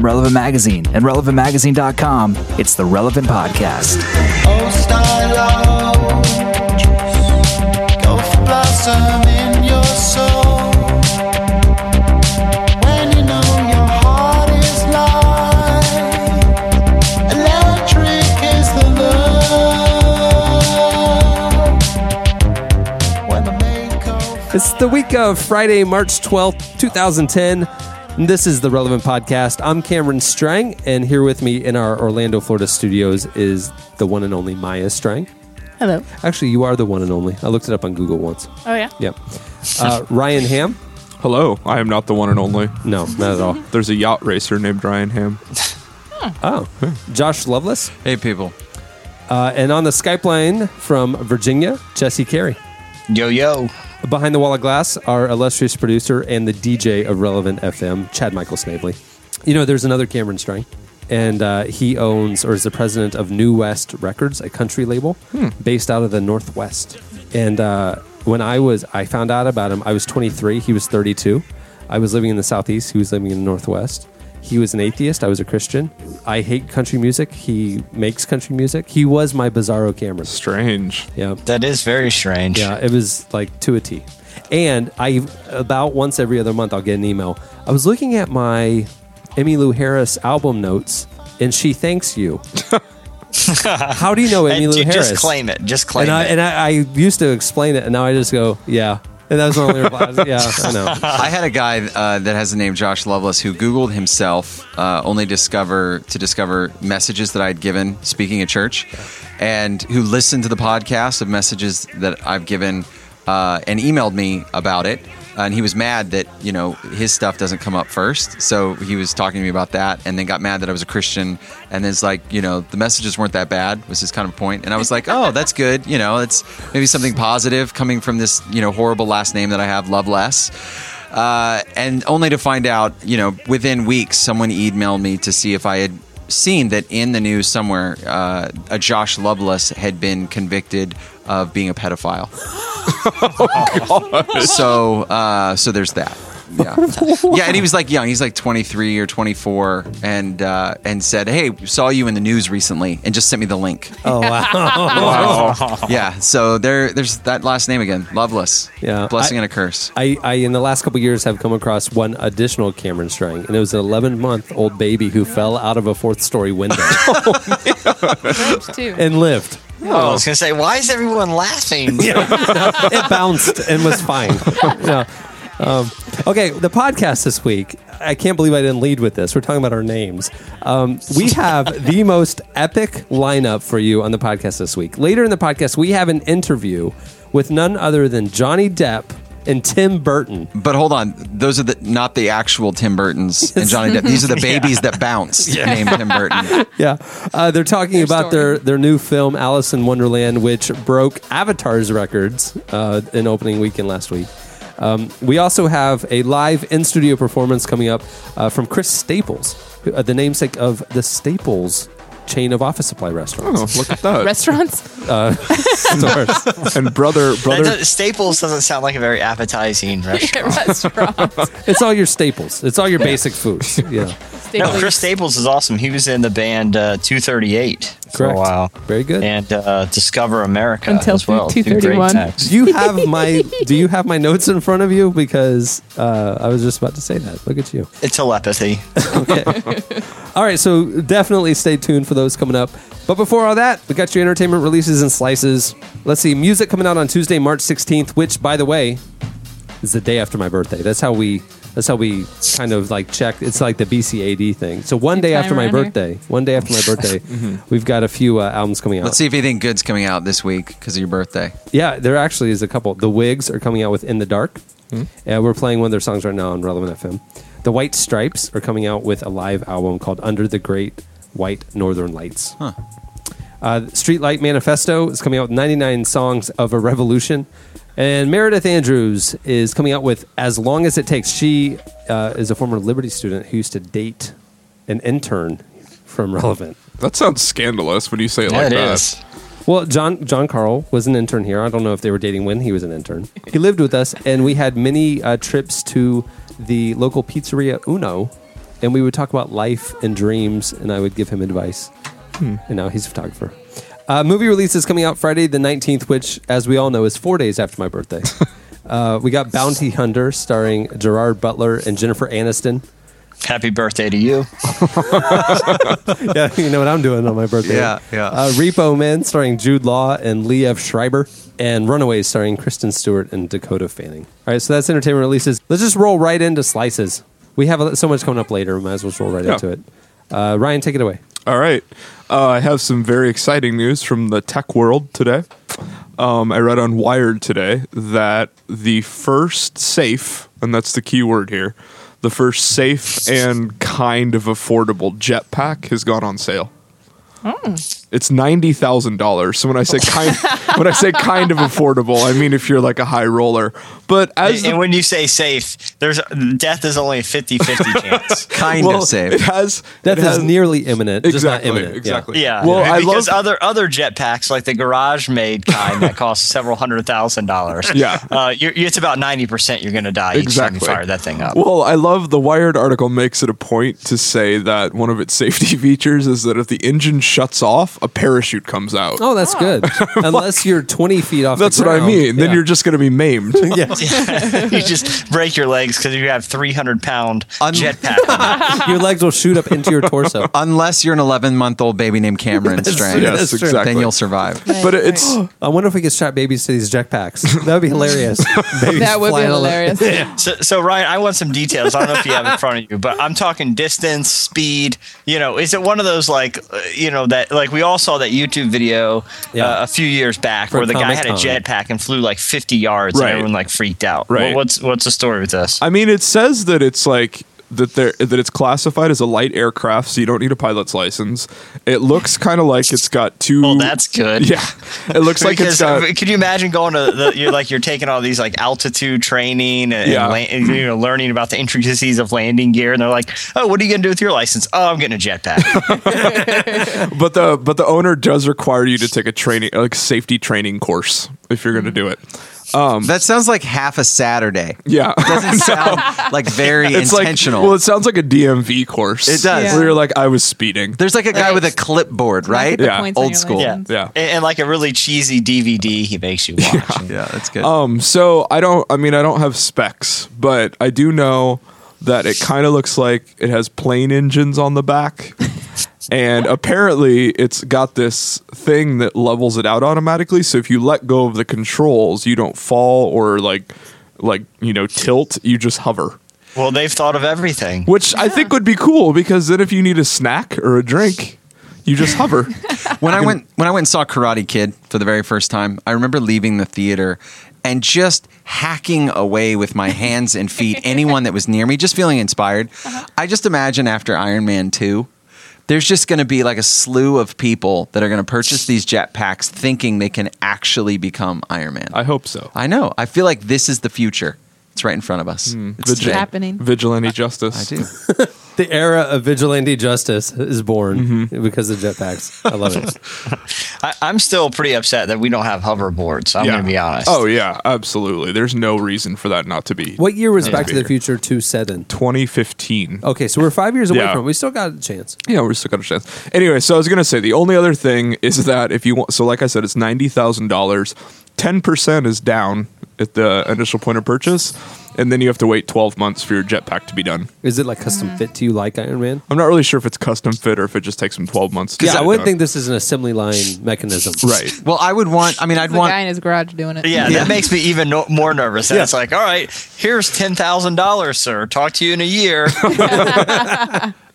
From Relevant Magazine and relevantmagazine.com, it's the Relevant Podcast. Oh, Starlight, go for blossom in your soul. When you know your heart is light, electric is the love. When the makeover. It's the week of Friday, March 12th, 2010. And this is the Relevant Podcast. I'm Cameron Strang, and here with me in our Orlando, Florida studios is the one and only Maya Strang. Hello. Actually, you are the one and only. I looked it up on Google once. Oh yeah. Yep. Uh, Ryan Ham? Hello, I am not the one and only. No, not at all. There's a yacht racer named Ryan Ham. Oh, Josh Lovelace. Hey, people. Uh, and on the Skype line from Virginia, Jesse Carey. Yo, yo. Behind the wall of glass, our illustrious producer and the DJ of Relevant FM, Chad Michael Snavely. You know, there's another Cameron Strang, and uh, he owns or is the president of New West Records, a country label based out of the Northwest. And uh, when I was, I found out about him. I was 23. He was 32. I was living in the Southeast. He was living in the Northwest. He was an atheist. I was a Christian. I hate country music. He makes country music. He was my Bizarro Cameron. Strange. Yeah. That is very strange. Yeah, it was like to a T. And I about once every other month I'll get an email. I was looking at my Emmylou Harris album notes, and she thanks you. How do you know And Emmylou you Harris? just claim it. Just claim and I, it. and I, I used to explain it, and now I just go, yeah. And that was my only reply. yeah, I know. I had a guy uh, that has the name Josh Lovelace who Googled himself uh, only discover to discover messages that I'd given speaking at church, and who listened to the podcast of messages that I've given uh, and emailed me about it. And he was mad that you know his stuff doesn't come up first, so he was talking to me about that, and then got mad that I was a Christian, and then it's like you know the messages weren't that bad was his kind of point, and I was like, oh, that's good, you know, it's maybe something positive coming from this you know horrible last name that I have, Loveless. Uh, and only to find out, you know, within weeks, someone emailed me to see if I had seen that in the news somewhere, uh, a Josh Loveless had been convicted of being a pedophile. So, uh, so there's that. Yeah, yeah, and he was like young. He's like 23 or 24, and uh, and said, "Hey, saw you in the news recently," and just sent me the link. Oh wow. Yeah, so there, there's that last name again, Loveless. Yeah. blessing I- and a curse. I, I in the last couple of years have come across one additional Cameron Strang, and it was an 11 month old baby who fell out of a fourth story window French and lived. Oh, I was going to say, why is everyone laughing? it bounced and was fine. yeah. Um, okay, the podcast this week. I can't believe I didn't lead with this. We're talking about our names. Um, we have the most epic lineup for you on the podcast this week. Later in the podcast, we have an interview with none other than Johnny Depp and Tim Burton. But hold on, those are the not the actual Tim Burtons and Johnny Depp. These are the babies that bounced named Tim Burton. Yeah, uh, they're talking about their their new film Alice in Wonderland, which broke Avatar's records uh, in opening weekend last week. Um, we also have a live in studio performance coming up uh, from Chris Staples, who- uh, the namesake of the Staples chain of office supply Oh, restaurants. look at that. Restaurants. Stores. and brother, brother. does- Staples doesn't sound like a very appetizing restaurant. Restaurants. it's all your staples. It's all your basic foods. Yeah, No, Chris Staples is awesome. He was in the band uh, 238 for a while. Very good. And uh, Discover America Until as well. 231. do you have my Do you have my notes in front of you? Because uh, I was just about to say that. Look at you. It's telepathy. Okay. All right, so definitely stay tuned for those coming up. But before all that, we got your entertainment releases and slices. Let's see, music coming out on Tuesday, March 16th, which, by the way, is the day after my birthday. That's how we. That's how we kind of like check. It's like the BCAD thing. So one day after my around here. birthday, one day after my birthday, we've got a few uh, albums coming out. Let's see if anything good's coming out this week because of your birthday. Yeah, there actually is a couple. The Whigs are coming out with "In the Dark." Uh, we're playing one of their songs right now on Relevant FM. The White Stripes are coming out with a live album called "Under the Great White Northern Lights." Uh, Streetlight Manifesto is coming out with 99 songs of a revolution, and Meredith Andrews is coming out with "As Long as It Takes." She uh, is a former Liberty student who used to date an intern from Relevant. That sounds scandalous when you say it Yeah, like it that. is. Well, John John Carl was an intern here. I don't know if they were dating when he was an intern. He lived with us, and we had many uh, trips to the local pizzeria Uno and we would talk about life and dreams, and I would give him advice. And now he's a photographer. Uh, movie release is coming out Friday the 19th, which, as we all know, is four days after my birthday. uh, we got Bounty Hunter starring Gerard Butler and Jennifer Aniston. Happy birthday to you. yeah, you know what I'm doing on my birthday. Yeah, yeah. Uh, Repo Man starring Jude Law and Liev Schreiber. And Runaways starring Kristen Stewart and Dakota Fanning. All right, so that's entertainment releases. Let's just roll right into slices. We have so much coming up later. We might as well roll right Yeah. into it. Uh, Ryan, take it away. All right. Uh, I have some very exciting news from the tech world today. Um, I read on Wired today that the first safe, and that's the key word here, the first safe and kind of affordable jetpack has gone on sale. It's ninety thousand dollars. So when I say kind, when I say kind of affordable, I mean if you're like a high roller. But as And, the and when you say safe, there's death is only a 50-50 chance. Kind well, of safe. it has That it is has, nearly imminent. just not exactly imminent. Yeah. exactly. Yeah. Well, I because love other other jetpacks like the garage made kind that cost several hundred thousand dollars. Yeah. Uh, you're, it's about ninety percent you're going to die each time you Exactly. fire that thing up. Well, I love the Wired article makes it a point to say that one of its safety features is that if the engine shuts off, a parachute comes out. Oh, that's good. Unless you're 20 feet off That's the what I ground. mean. Then you're just going to be maimed. yeah. you just break your legs because you have three hundred pound Un- jetpack. your legs will shoot up into your torso. Unless you're an 11 month old baby named Cameron Strang, yes, That's true. exactly. then you'll survive. But it's I wonder if we could strap babies to these jetpacks. That would be hilarious. Babies That would be flying all- hilarious. So, so Ryan, I want some details. I don't know if you have it in front of you, but I'm talking distance, speed. You know, is it one of those like, uh, you know, that like we all saw that YouTube video Yeah. uh, a few years back where the guy had a jetpack and flew like 50 yards, Right. and everyone like freaked out. Right. Well, what's what's the story with this? I mean, it says that it's like that there that it's classified as a light aircraft, so you don't need a pilot's license. It looks kind of like it's got two. Well, that's good. yeah. It looks like it's Because uh, got. could you imagine going to the, you're like you're taking all these like altitude training and, Yeah. and, and, you know learning about the intricacies of landing gear and they're like oh what are you gonna do with your license oh I'm getting a jetpack But the but the owner does require you to take a training like safety training course if you're going to do it. That sounds like half a Saturday. Yeah. Doesn't sound like very It's intentional. like well, it sounds like a DMV course. It does. Yeah. Where you're like, I was speeding. There's like a guy Right. with a clipboard, right? The Yeah. points on Old school. yeah. Yeah. and, and like a really cheesy DVD he makes you watch Yeah, that's good. Um, so I don't. I mean, I don't have specs, but I do know that it kind of looks like it has plane engines on the back, and apparently it's got this thing that levels it out automatically. So if you let go of the controls, you don't fall or like, like you know, tilt. You just hover. well they've thought of everything which I think would be cool because then if you need a snack or a drink, you just hover. when I went when I went and saw Karate Kid for the very first time, I remember leaving the theater and just hacking away with my hands and feet anyone that was near me, just feeling inspired. Uh-huh. I just imagine after Iron Man 2, there's just going to be like a slew of people that are going to purchase these jetpacks thinking they can actually become Iron Man. I hope so. I know. I feel like this is the future. It's right in front of us. Hmm. It's Vigil- today. happening. Vigilante justice. I do. The era of vigilante justice is born mm-hmm. because of jetpacks. I love it. I, I'm still pretty upset that we don't have hoverboards I'm gonna be honest Oh yeah, absolutely. There's no reason for that not to be. What year was Back to the Future 2 set in? 2015. Okay, so we're five years away Yeah. from it. We still got a chance. Yeah, we're still got a chance. Anyway, so I was gonna say the only other thing is that if you want, so like I said, it's ninety thousand dollars. Ten percent is down at the initial point of purchase, and then you have to wait twelve months for your jetpack to be done. Is it like custom mm-hmm. fit to you like Iron Man? I'm not really sure if it's custom fit or if it just takes them twelve months. To Yeah, get I it wouldn't done. think this is an assembly line mechanism. right. Well, I would want. I mean, I'd the want. guy in his garage doing it. yeah, Yeah. that makes me even no, more nervous. That Yeah. It's like, all right, here's ten thousand dollars, sir. Talk to you in a year.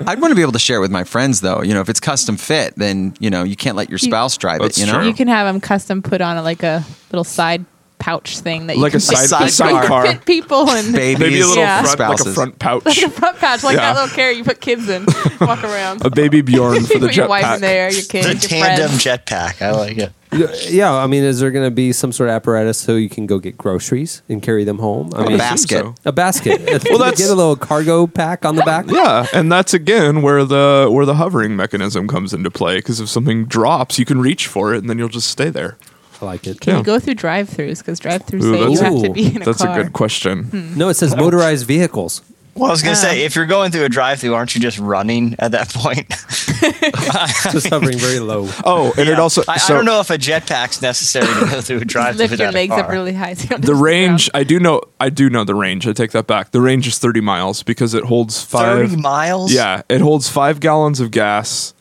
I'd want to be able to share it with my friends, though. You know, if it's custom fit, then you know you can't let your spouse drive That's it. You know, true. You can have them custom put on like a little side pouch thing that you Like can a side, side a sidecar, car. fit people and babies, maybe a little Yeah. front, like a front pouch, like a front pouch, like Yeah. that little carrier you put kids in, walk around. a baby Bjorn for the put your wife in jetpack. there, your kids, the your tandem jetpack. I like it. Yeah, I mean, is there going to be some sort of apparatus so you can go get groceries and carry them home? I a mean, basket. so. a basket. Well, well, that's- get a little cargo pack on the back. Yeah, and that's again where the where the hovering mechanism comes into play. Because if something drops, you can reach for it, and then you'll just stay there. I like it. Yeah. You go through drive-throughs because drive-throughs Ooh, say you that's- have to be in a That's car. a good question. No, it says motorized vehicles. Well, I was gonna Um, say, if you're going through a drive-through, aren't you just running at that point? Just hovering very low. Oh, and it also I, so I don't know if a jetpack's necessary to go through a drive-through. Lift your legs up really high. so the range, I do know. I do know the range. I take that back. The range is 30 miles because it holds five. Thirty miles. Yeah, it holds five gallons of gas,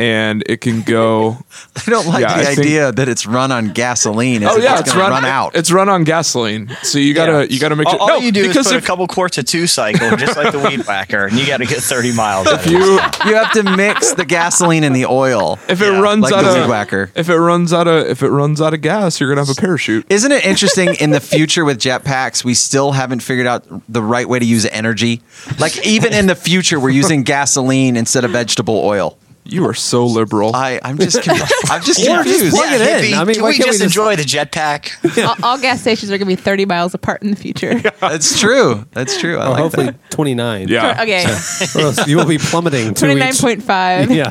and it can go. I don't like Yeah, the I think- idea that it's run on gasoline. oh yeah, just it's run, run out. It's run on gasoline, so you gotta Yeah. you gotta make all, sure. all no, you do is put if a couple quarts of two cycle, just like the weed whacker, and you got to get thirty miles. out of you you have to mix the gasoline and the oil. if it Yeah, runs like out the of weed whacker. if it runs out of if it runs out of gas, you're gonna have a parachute. Isn't it interesting in the future with jetpacks, we still haven't figured out the right way to use energy? Like, even in the future, we're using gasoline instead of vegetable oil. You are so liberal. I, I'm just, con- I'm just Or just confused. plug it in. hippie, I mean, can why we can't we just just- enjoy the jetpack? all, all gas stations are going to be 30 miles apart in the future. That's true. That's true. I Or like hopefully that. 29. yeah. okay. Or else you will be plummeting to each- 29.5. Yeah.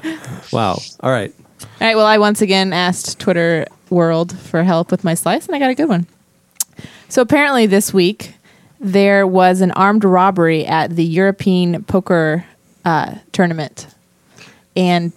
Wow. All right. All right. Well, I once again asked Twitter World for help with my slice, and I got a good one. So apparently, this week there was an armed robbery at the European poker uh, tournament, and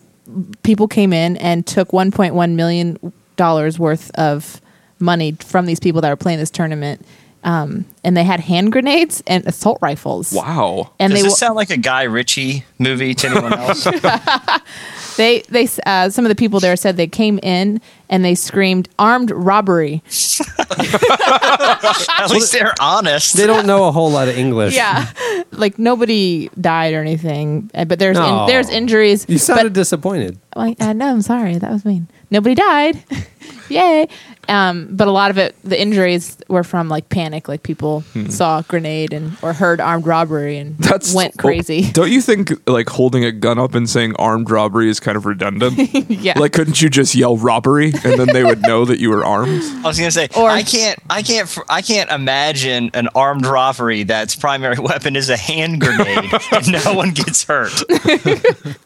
people came in and took 1.1 million dollars worth of money from these people that were playing this tournament. Um, and they had hand grenades and assault rifles. Wow. And Does they this wa- sound like a Guy Ritchie movie to anyone else? They they uh, some of the people there said they came in and they screamed armed robbery. At least they're honest. They don't know a whole lot of English. Yeah, like nobody died or anything, uh, but there's No. in, there's injuries. You sounded but, disappointed. like, uh, no, I'm sorry, that was mean. Nobody died, yay! Um, but a lot of it, the injuries were from like panic, like people saw a grenade and or heard armed robbery and That's went crazy. Don't you think like holding a gun up and saying armed robbery is kind of redundant? yeah, Like, couldn't you just yell robbery and then they would know that you were armed? I was gonna say, Or- I can't, I can't, fr- I can't imagine an armed robbery that's primary weapon is a hand grenade and no one gets hurt.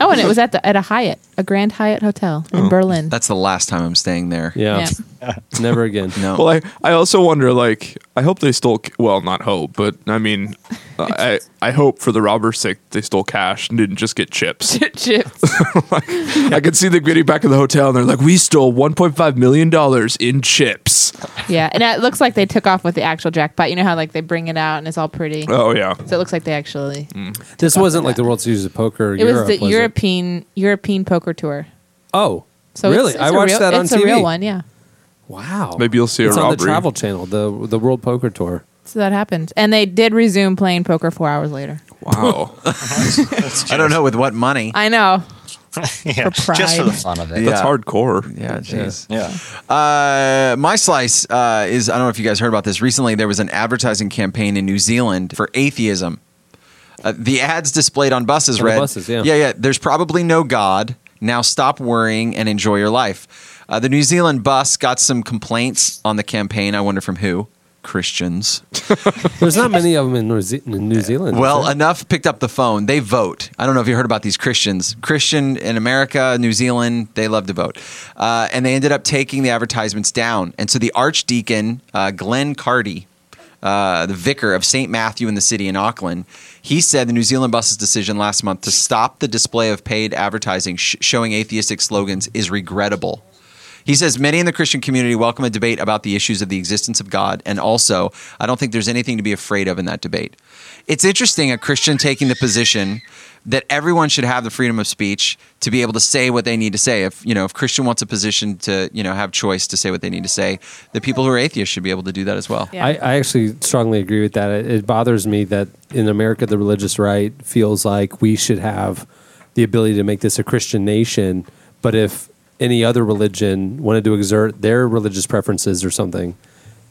oh, and it was at the at a Hyatt, a Grand Hyatt hotel in Oh, Berlin. That's the last time I'm staying there. Yeah. Never again. No. Well, I, I also wonder, like, I hope they stole, well, not hope, but I mean, I, I hope for the robbers' sake they stole cash and didn't just get chips. Chips. I could see them getting back in the hotel and they're like, we stole $1.5 million in chips. Yeah, and it looks like they took off with the actual jackpot. You know how like they bring it out and it's all pretty. Oh, yeah. So it looks like they actually. Mm. This wasn't like the World Series of Poker. It was the it? European European poker tour. Oh, So really? It's, it's I a watched real, that on it's TV. a real one, yeah. Wow. Maybe you'll see a it's on the. Travel Channel, the the World Poker Tour. So that happened, and they did resume playing poker four hours later. Wow. I don't know with what money. I know. Yeah, For just for the fun of it. That's hardcore. Yeah, jeez. Yeah. Uh, my slice uh, is I don't know if you guys heard about this. Recently, there was an advertising campaign in New Zealand for atheism. Uh, the ads displayed on buses On the read, buses, yeah. yeah, yeah. There's probably no God. Now stop worrying and enjoy your life." Uh, the New Zealand bus got some complaints on the campaign. I wonder from who? Christians. There's not many of them in New, Ze- in New Zealand. Well, enough picked up the phone. They vote. I don't know if you heard about these Christians. Christian in America, New Zealand, they love to vote. Uh, and they ended up taking the advertisements down. And so the Archdeacon, uh, Glynn Cardy, uh, the vicar of St. Matthew in the city in Auckland, he said the New Zealand bus's decision last month to stop the display of paid advertising sh- showing atheistic slogans is regrettable. He says many in the Christian community welcome a debate about the issues of the existence of God, and also, I don't think there's anything to be afraid of in that debate. It's interesting a Christian taking the position that everyone should have the freedom of speech to be able to say what they need to say. If you know, if Christian wants a position to you know have choice to say what they need to say, the people who are atheists should be able to do that as well. Yeah. I, I actually strongly agree with that. It, it bothers me that in America, the religious right feels like we should have the ability to make this a Christian nation. But if any other religion wanted to exert their religious preferences or something,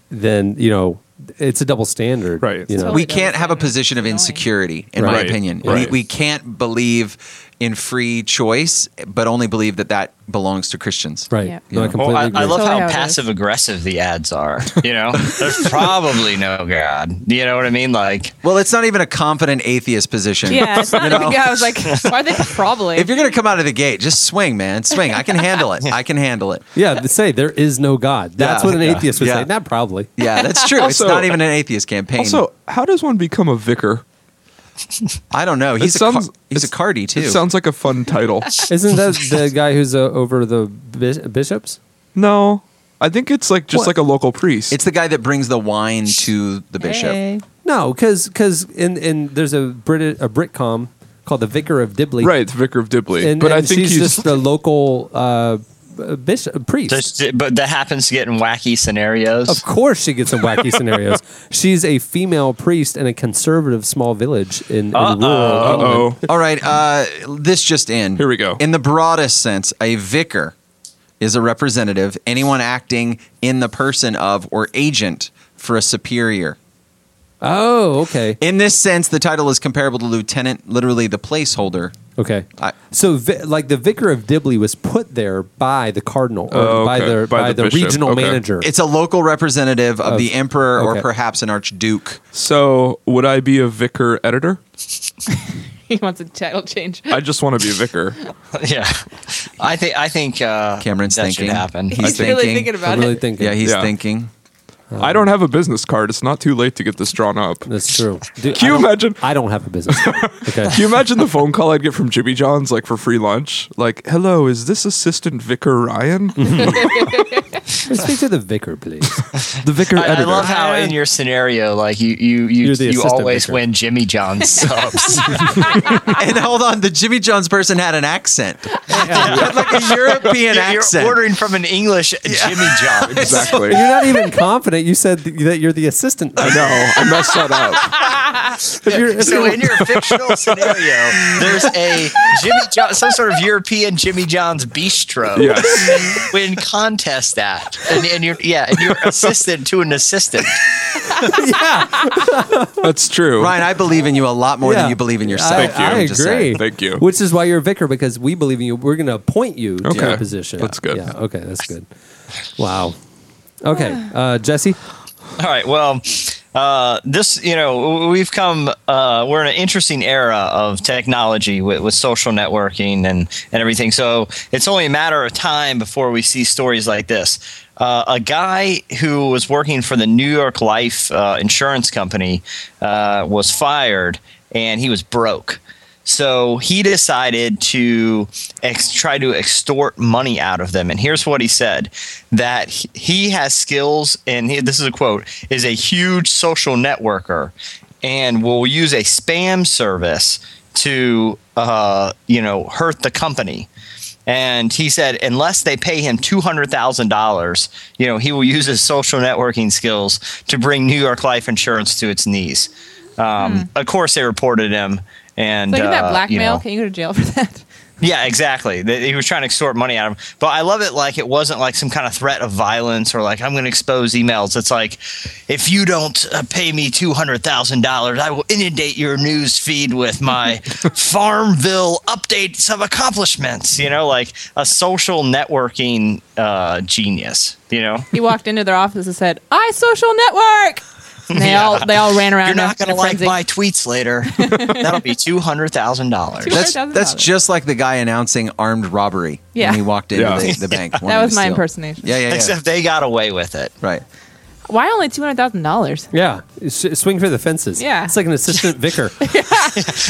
then you know it's a double standard, Right. You know, Totally. we can't have a position of insecurity, in my opinion. Right. We, we can't believe in free choice, but only believe that that belongs to Christians. right? Yeah. No, I completely Well, I, agree. I love Totally how how passive aggressive the ads are. You know, there's probably no God. You know what I mean? Like, Well, it's not even a confident atheist position. Yeah, it's not. You know? yeah, I was like, why are they probably? If you're going to come out of the gate, just swing, man. Swing. I can handle it. I can handle it. yeah, to say there is no God. That's Yeah. what an atheist would Yeah. say. Not probably. Yeah, that's true. Also- it's not even an atheist campaign. Also, how does one become a vicar? I don't know. He's It a sounds- car- he's a cardi too. It sounds like a fun title. Isn't that the guy who's uh, over the bis- bishops? no, I think it's like just What? like a local priest. it's the guy that brings the wine to the bishop. Hey. No, because because in in there's a Brit a Britcom called the Vicar of Dibley, right, the Vicar of Dibley. And, but I think she's he's just the local uh, bishop priest. Just- but that happens to get in wacky scenarios. Of course, she gets in wacky scenarios. She's a female priest in a conservative small village in, in rural. Uh England. oh. All right, uh, this just in. Here we go. In the broadest sense, a vicar is a representative, anyone acting in the person of or agent for a superior. Oh, okay, In this sense, the title is comparable to lieutenant, literally the placeholder. okay. I- so, vi- like the vicar of Dibley was put there by the cardinal or Oh, by okay. the By by, the the, bishop. regional Okay. manager. It's a local representative of, Of- the emperor or perhaps an archduke. So would I be a vicar editor? He wants a title change. I just want to be a vicar. yeah, I think I think uh, Cameron's that thinking. should happen. He's He's really thinking. thinking about I'm really it. thinking. Yeah, he's Yeah. thinking. I don't have a business card. It's not too late to get this drawn up. That's true. Dude, Can you I imagine? I don't have a business. card. Okay. Can you imagine the phone call I'd get from Jimmy John's like for free lunch? Like, hello, is this Assistant Vicar Ryan? Speak to the vicar, please. the Vicar I, I editor. love how in your scenario, like you you you, You're the you assistant always vicar. win Jimmy John's subs. and hold on, the Jimmy John's person had an accent. Had like a European You're accent. ordering from an English Jimmy John's. exactly. You're not even confident. You said that you're the assistant. I know. I messed that up. If you're- if So you're- in your fictional scenario, there's a Jimmy John, some sort of European Jimmy John's bistro. Yes. Win contest that, and, and you're yeah, and you're assistant to an assistant. Yeah, that's true. Ryan, I believe in you a lot more Yeah. than you believe in yourself. I, Thank you. I agree. saying. Thank you. Which is why you're a vicar because we believe in you. We're going to appoint you to Okay. that position. That's good. Yeah. Okay. That's good. Wow. Okay, uh, Jesse. All right. Well, uh, this, you know, we've come, uh, we're in an interesting era of technology with, with social networking and, and everything. So it's only a matter of time before we see stories like this. Uh, a guy who was working for the New York Life uh, insurance company uh, was fired and he was broke. So he decided to ex- try to extort money out of them. And here's what he said that he- has skills, and he, this is a quote, is a huge social networker and will use a spam service to, uh, you know, hurt the company. And he said, unless they pay him two hundred thousand dollars, you know, he will use his social networking skills to bring New York Life Insurance to its knees. Um, Of course, they reported him, and So isn't that uh, blackmail? you know- Can you go to jail for that? yeah, exactly. He was trying to extort money out of him. But I love it like it wasn't like some kind of threat of violence or like I'm going to expose emails. It's like if you don't uh, pay me two hundred thousand dollars, I will inundate your news feed with my Farmville updates of accomplishments. You know, like a social networking uh, genius. You know. He walked into their office and said, "I social network." And they all they all ran around. You're not going to like frenzy. my tweets later. That'll be two hundred thousand dollars. That's $200,000. that's just like the guy announcing armed robbery Yeah. when he walked into Yeah. the, the bank. That was my steal. impersonation. Yeah, yeah, yeah. Except they got away with it. right. Why only two hundred thousand dollars? Yeah, swing for the fences. Yeah. it's like an assistant vicar. yeah.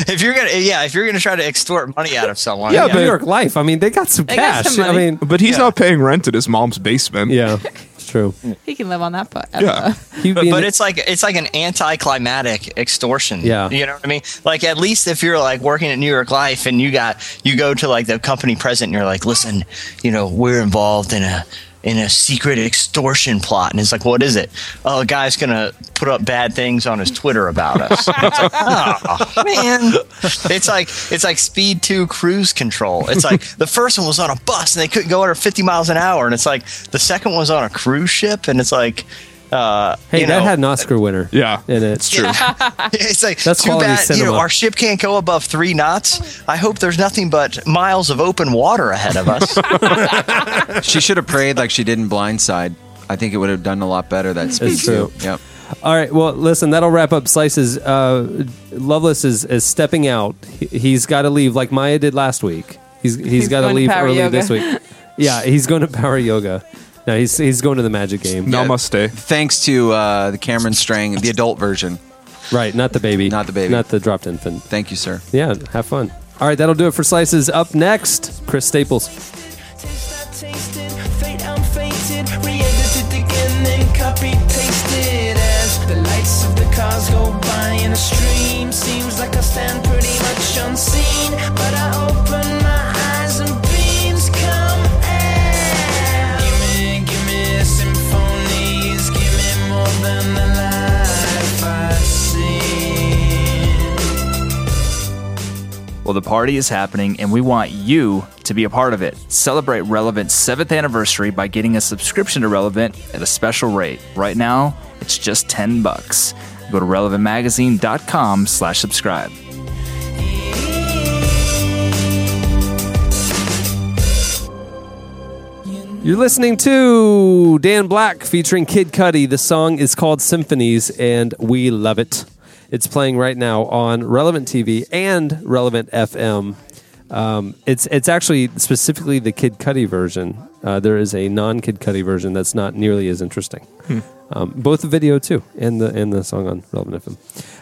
If you're gonna, yeah, if you're gonna try to extort money out of someone, yeah, yeah, New York Life. I mean, they got some They got cash. some I mean, But he's Yeah. not paying rent at his mom's basement. yeah, it's true. He can live on that. But Yeah. But, but it's like it's like an anticlimactic extortion. Yeah. you know what I mean. Like at least if you're like working at New York Life and you got you go to like the company president and you're like, listen, you know, we're involved in a in a secret extortion plot, and it's like, what is it? Oh, a guy's gonna put up bad things on his Twitter about us. It's like, oh man, it's like it's like Speed Two cruise control. It's like the first one was on a bus and they couldn't go under 50 miles an hour, and it's like the second one was on a cruise ship, and it's like. Uh, hey, you that know, had an Oscar winner. Yeah, in it. It's true. it's like That's too quality bad. You know, our ship can't go above three knots. I hope there's nothing but miles of open water ahead of us. She should have prayed like she did in Blindside. I think it would have done a lot better. That speed true. too. Yep. All right. Well, listen, that'll wrap up Slices. Uh, Lovelace is, is stepping out. He, he's got to leave like Maya did last week. He's he's, He's got to leave early yoga. this week. Yeah, he's going to power yoga. No, he's he's going to the magic game. Namaste. Thanks to uh, the Cameron Strang, the adult version. Right, not the baby. Not the baby. Not the dropped infant. Thank you, sir. Yeah, have fun. All right, that'll do it for Slices. Up next, Chris Staples. Taste not tasted, fate I'm fated, re-edited again, then copy pasted as the lights of the cars go by in a stream. Seems like I stand pretty much unseen, but I Well, the party is happening, and we want you to be a part of it. Celebrate Relevant's seventh anniversary by getting a subscription to Relevant at a special rate. Right now, it's just 10 bucks. Go to relevantmagazine.com slash subscribe. You're listening to Dan Black featuring Kid Cudi. The song is called Symphonies, and we love it. It's playing right now on Relevant TV and Relevant FM. Um, it's it's actually specifically the Kid Cudi version. Uh, there is a non Kid Cudi version that's not nearly as interesting. Um, both the video too, and the and the song on Relevant FM.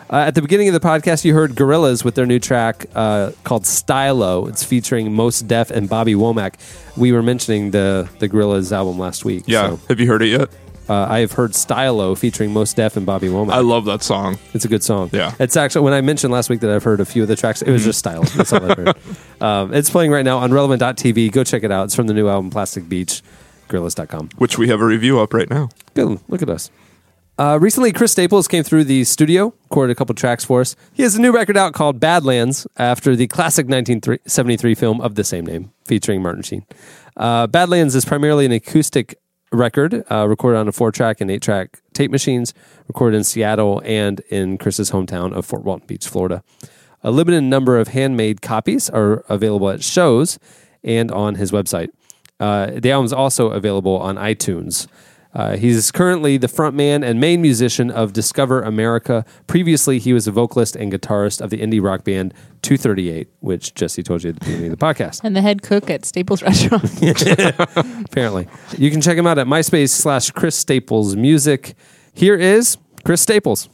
Uh, at the beginning of the podcast, you heard Gorillaz with their new track uh, called Stylo. It's featuring Mos Def and Bobby Womack. We were mentioning the the Gorillaz album last week. Yeah. so, Have you heard it yet? Uh, I have heard Stylo featuring Mos Def and Bobby Womack. I love that song. It's a good song. Yeah. It's actually, when I mentioned last week that I've heard a few of the tracks, it was just Stylo. That's all I heard. Um, it's playing right now on relevant.tv. Go check it out. It's from the new album Plastic Beach, gorillaz.com. Which we have a review up right now. Good. Look at us. Uh, recently, Chris Staples came through the studio, recorded a couple tracks for us. He has a new record out called Badlands after the classic 1973 film of the same name, featuring Martin Sheen. Uh, Badlands is primarily an acoustic record, uh, recorded on a four track and eight track tape machines, recorded in Seattle and in Chris's hometown of Fort Walton Beach, Florida. A limited number of handmade copies are available at shows and on his website. Uh, the album is also available on iTunes. Uh, he's currently the frontman and main musician of Discover America. Previously, he was a vocalist and guitarist of the indie rock band 238, which Jesse told you at the beginning of the podcast. And the head cook at Staples Restaurant. Apparently, you can check him out at MySpace slash Chris Staples Music. Here is Chris Staples.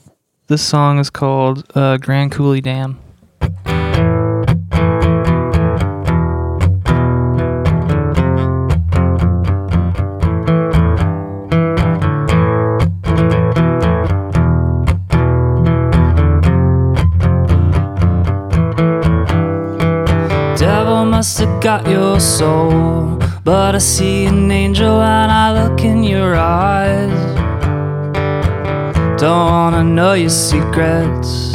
This song is called uh, Grand Coulee Dam. Must have got your soul, but I see an angel when I look in your eyes. Don't wanna know your secrets.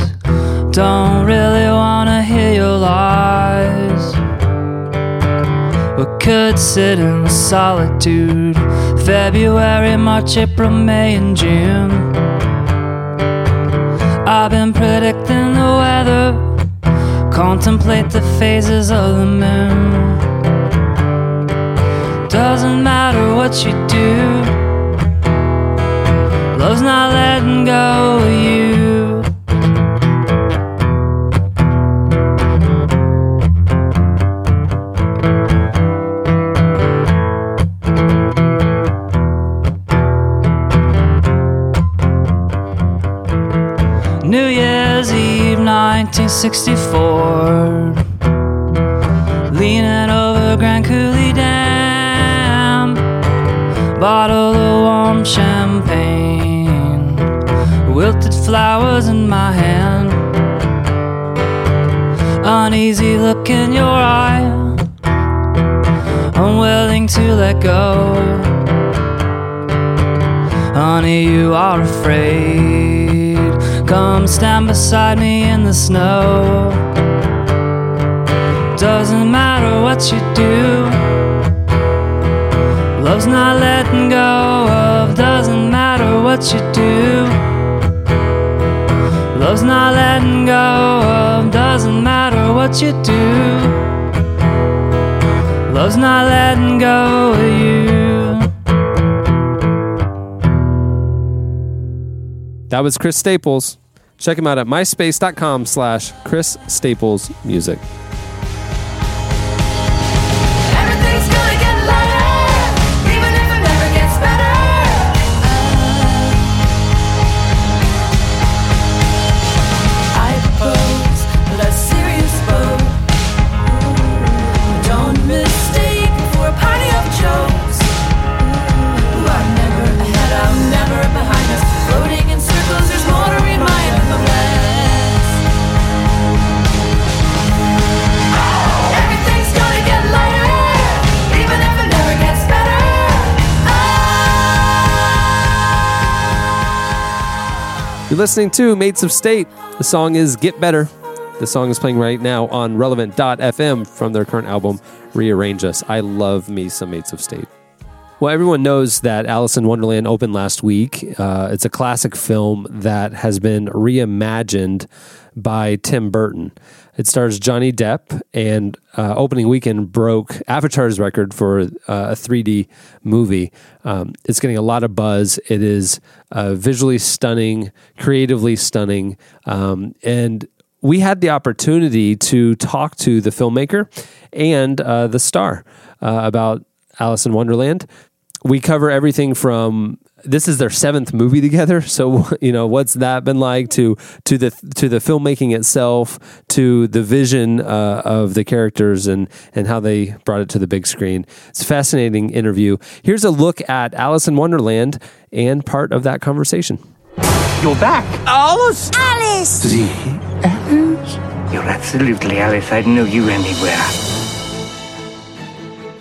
Don't really wanna hear your lies. We could sit in solitude. February, March, April, May, and June. I've been predicting the weather. Contemplate the phases of the moon. Doesn't matter what you do. Love's not letting go of you. 1964. Leaning over Grand Coulee Dam. Bottle of warm champagne. Wilted flowers in my hand. Uneasy look in your eye. Unwilling to let go. Honey, you are afraid. Come stand beside me in the snow. Doesn't matter what you do. Love's not letting go of. Doesn't matter what you do. Love's not letting go of. Doesn't matter what you do. Love's not letting go of you. That was Chris Staples. Check him out at myspace.com slash Chris Staples Music. Listening to Mates of State. The song is Get Better. The song is playing right now on relevant.fm from their current album, Rearrange Us. I love me some Mates of State. Well, everyone knows that Alice in Wonderland opened last week. Uh, it's a classic film that has been reimagined by Tim Burton. It stars Johnny Depp, and uh, opening weekend broke Avatar's record for uh, a 3D movie. Um, it's getting a lot of buzz. It is uh, visually stunning, creatively stunning, um, and we had the opportunity to talk to the filmmaker and uh, the star uh, about Alice in Wonderland. We cover everything from this is their seventh movie together, so you know what's that been like to to the to the filmmaking itself, to the vision uh, of the characters and and how they brought it to the big screen. It's a fascinating interview. Here's a look at Alice in Wonderland and part of that conversation. You're back. Alice! Alice! The Alice? You're absolutely Alice. I'd know you anywhere.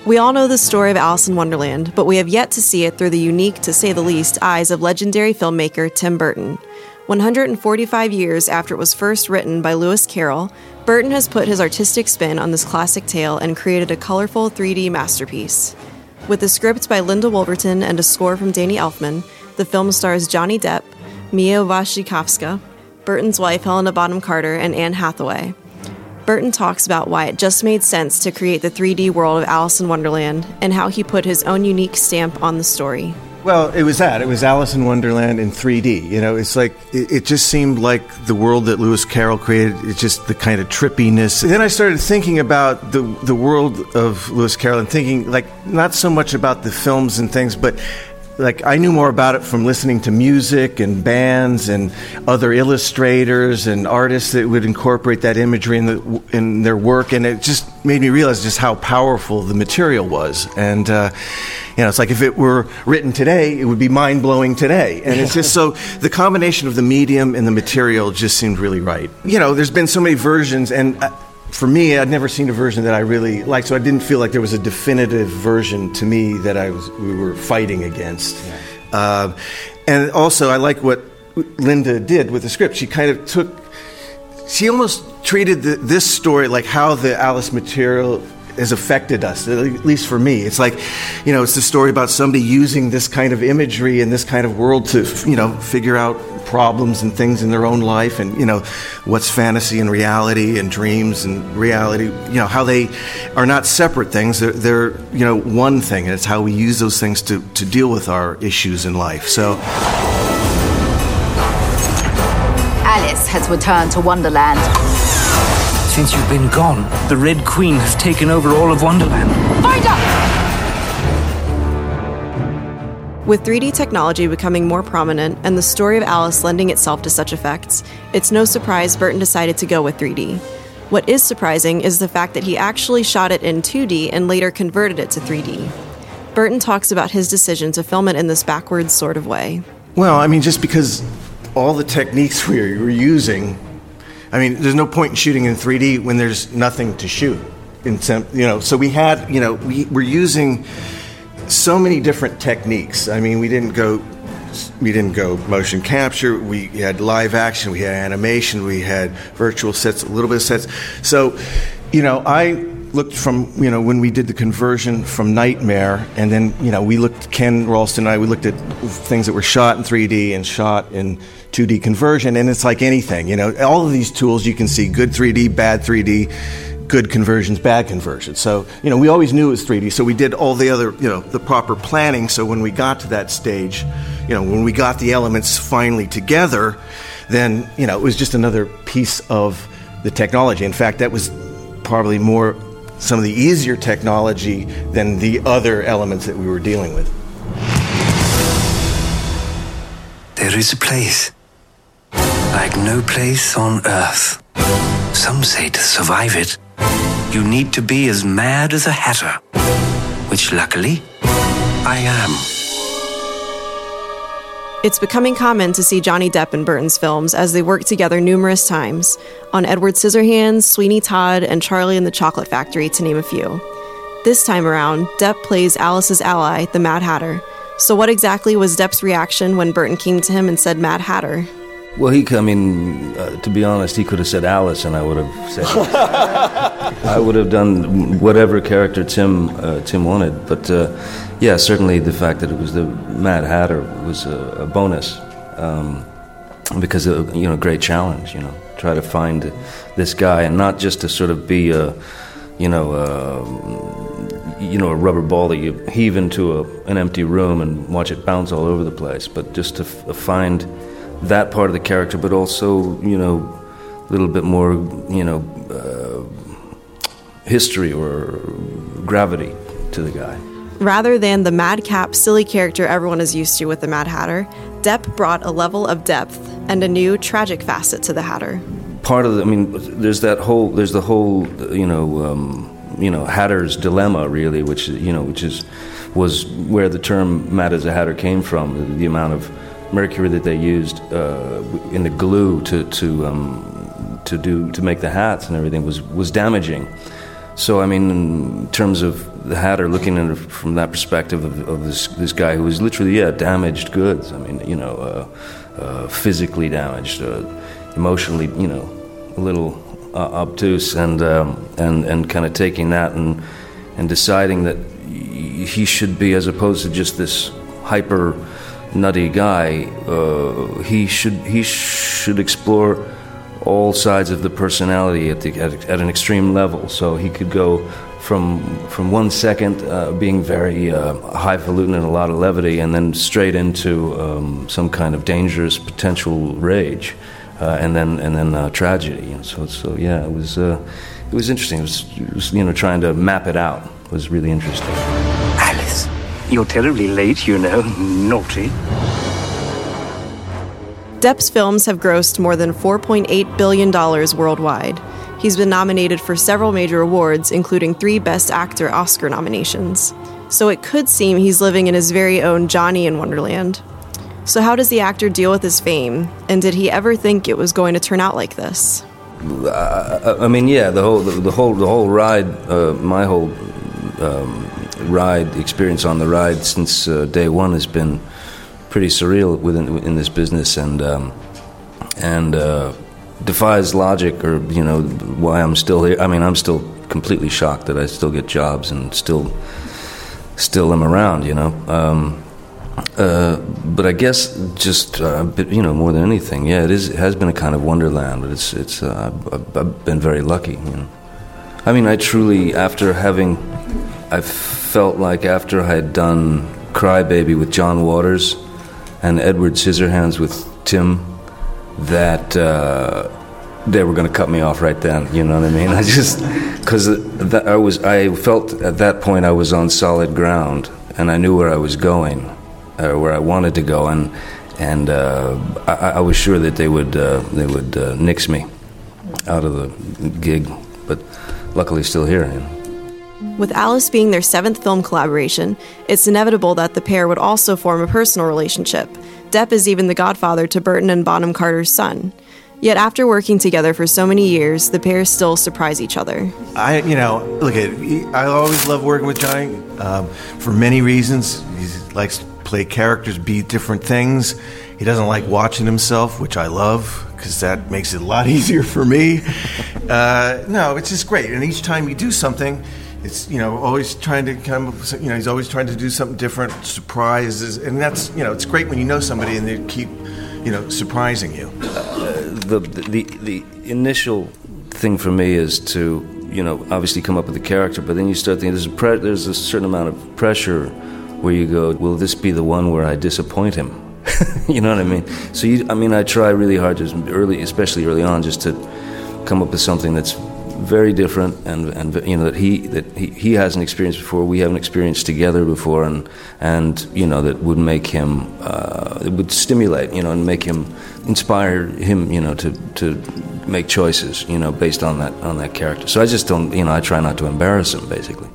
We all know the story of Alice in Wonderland, but we have yet to see it through the unique, to say the least, eyes of legendary filmmaker Tim Burton. 145 years after it was first written by Lewis Carroll, Burton has put his artistic spin on this classic tale and created a colorful 3D masterpiece. With a script by Linda Woolverton and a score from Danny Elfman, the film stars Johnny Depp, Mia Wasikowska, Burton's wife Helena Bonham Carter, and Anne Hathaway. Burton talks about why it just made sense to create the 3D world of Alice in Wonderland and how he put his own unique stamp on the story. Well, it was that. It was Alice in Wonderland in 3D. You know, it's like, it, it just seemed like the world that Lewis Carroll created. It's just the kind of trippiness. And then I started thinking about the, the world of Lewis Carroll and thinking, like, not so much about the films and things, but like I knew more about it from listening to music and bands and other illustrators and artists that would incorporate that imagery in, the, in their work, and it just made me realize just how powerful the material was. And uh, you know, it's like if it were written today, it would be mind blowing today. And it's just so the combination of the medium and the material just seemed really right. You know, there's been so many versions, and. Uh, for me, I'd never seen a version that I really liked, so I didn't feel like there was a definitive version to me that I was we were fighting against. Uh, and also, I like what Linda did with the script. She kind of took, she almost treated the, this story like how the Alice material has affected us, at least for me. It's like, you know, it's the story about somebody using this kind of imagery and this kind of world to, you know, figure out problems and things in their own life and, you know, what's fantasy and reality and dreams and reality, you know, how they are not separate things. They're, they're you know, one thing. And it's how we use those things to, to deal with our issues in life. So, Alice has returned to Wonderland. Since you've been gone, the Red Queen has taken over all of Wonderland. Find her! With 3D technology becoming more prominent and the story of Alice lending itself to such effects, it's no surprise Burton decided to go with 3D. What is surprising is the fact that he actually shot it in 2D and later converted it to 3D. Burton talks about his decision to film it in this backwards sort of way. well, I mean, just because all the techniques we were using, I mean, there's no point in shooting in 3D when there's nothing to shoot. In you know, so we had, you know, we were using so many different techniques. I mean, we didn't go we didn't go motion capture. We had live action. We had animation. We had virtual sets, a little bit of sets. So, you know, I looked from you know when we did the conversion from Nightmare, and then you know we looked Ken Ralston and I we looked at things that were shot in 3D and shot in 2D conversion, and it's like anything. You know, all of these tools you can see good 3D, bad 3D good conversions, bad conversions. So, you know, we always knew it was 3D, so we did all the other, you know, the proper planning. So when we got to that stage, you know, when we got the elements finally together, then, you know, it was just another piece of the technology. In fact, that was probably more some of the easier technology than the other elements that we were dealing with. There is a place like no place on earth. Some say to survive it, you need to be as mad as a hatter, which luckily I am. It's becoming common to see Johnny Depp in Burton's films as they work together numerous times on Edward Scissorhands, Sweeney Todd, and Charlie and the Chocolate Factory, to name a few. This time around, Depp plays Alice's ally, the Mad Hatter. So, what exactly was Depp's reaction when Burton came to him and said Mad Hatter? Well, he, I mean, uh, to be honest, he could have said Alice, and I would have said. I would have done whatever character Tim uh, Tim wanted. But uh, yeah, certainly the fact that it was the Mad Hatter was a, a bonus um, because of, you know a great challenge. You know, try to find this guy and not just to sort of be a you know. Uh, you know, a rubber ball that you heave into a, an empty room and watch it bounce all over the place, but just to f- find that part of the character, but also, you know, a little bit more, you know, uh, history or gravity to the guy. Rather than the madcap, silly character everyone is used to with the Mad Hatter, Depp brought a level of depth and a new tragic facet to the Hatter. Part of the, I mean, there's that whole, there's the whole, you know, um, you know, Hatter's dilemma, really, which you know, which is was where the term "mad as a Hatter" came from. The, the amount of mercury that they used uh, in the glue to to um, to do to make the hats and everything was was damaging. So I mean, in terms of the Hatter, looking at it from that perspective of, of this this guy who was literally yeah damaged goods. I mean, you know, uh, uh, physically damaged, uh, emotionally, you know, a little uh, obtuse, and um, and and kind of taking that and and deciding that he should be as opposed to just this hyper nutty guy. Uh, he should he should explore all sides of the personality at, the, at, at an extreme level. So he could go from from one second uh, being very uh, highfalutin and a lot of levity, and then straight into um, some kind of dangerous potential rage, uh, and then and then uh, tragedy. And so so yeah, it was uh, it was interesting. It was, it was you know trying to map it out was really interesting. Alice, you're terribly late, you know. Naughty. Depp's films have grossed more than $4.8 billion worldwide. He's been nominated for several major awards, including three Best Actor Oscar nominations. So it could seem he's living in his very own Johnny in Wonderland. So, how does the actor deal with his fame? And did he ever think it was going to turn out like this? I, I mean, yeah, the whole the, the whole the whole ride, uh, my whole um, ride experience on the ride since uh, day one has been pretty surreal within in this business, and um, and uh, defies logic, or you know why I'm still here. I mean, I'm still completely shocked that I still get jobs and still still am around. You know. Um, uh, but I guess just uh, you know more than anything, yeah, it is. It has been a kind of wonderland, but it's it's. Uh, I've, I've been very lucky. You know, I mean, I truly after having, I felt like after I had done Crybaby with John Waters, and Edward Scissorhands with Tim, that uh, they were going to cut me off right then. You know what I mean? I just because I was I felt at that point I was on solid ground, and I knew where I was going or where I wanted to go, and and uh, I, I was sure that they would uh, they would uh, nix me out of the gig, but luckily still here. You know. With Alice being their seventh film collaboration, it's inevitable that the pair would also form a personal relationship. Depp is even the godfather to Burton and Bonham Carter's son. Yet after working together for so many years, the pair still surprise each other. I, you know, look at. I always love working with Johnny um, for many reasons. He likes to play characters, be different things. He doesn't like watching himself, which I love because that makes it a lot easier for me. Uh, no, it's just great. And each time you do something, it's you know always trying to come. You know, he's always trying to do something different, surprises, and that's you know it's great when you know somebody and they keep you know surprising you. Uh, the, the the initial thing for me is to you know obviously come up with a character, but then you start thinking there's a pre- there's a certain amount of pressure where you go, will this be the one where I disappoint him? you know what I mean? So you, I mean, I try really hard just early, especially early on, just to come up with something that's very different and and you know that he that he, he hasn't experienced before. We haven't experienced together before and and you know that would make him uh, it would stimulate you know and make him inspire him you know to to make choices you know based on that on that character. So I just don't you know I try not to embarrass him basically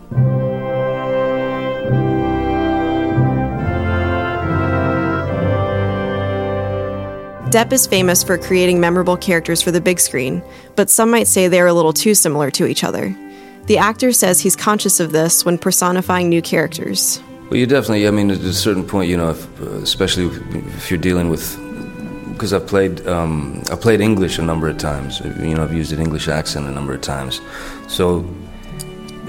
Depp is famous for creating memorable characters for the big screen, but some might say they are a little too similar to each other. The actor says he's conscious of this when personifying new characters. Well, you definitely. I mean, at a certain point, you know, if, especially if, you're dealing with because I've played um, I've played English a number of times. You know, I've used an English accent a number of times, so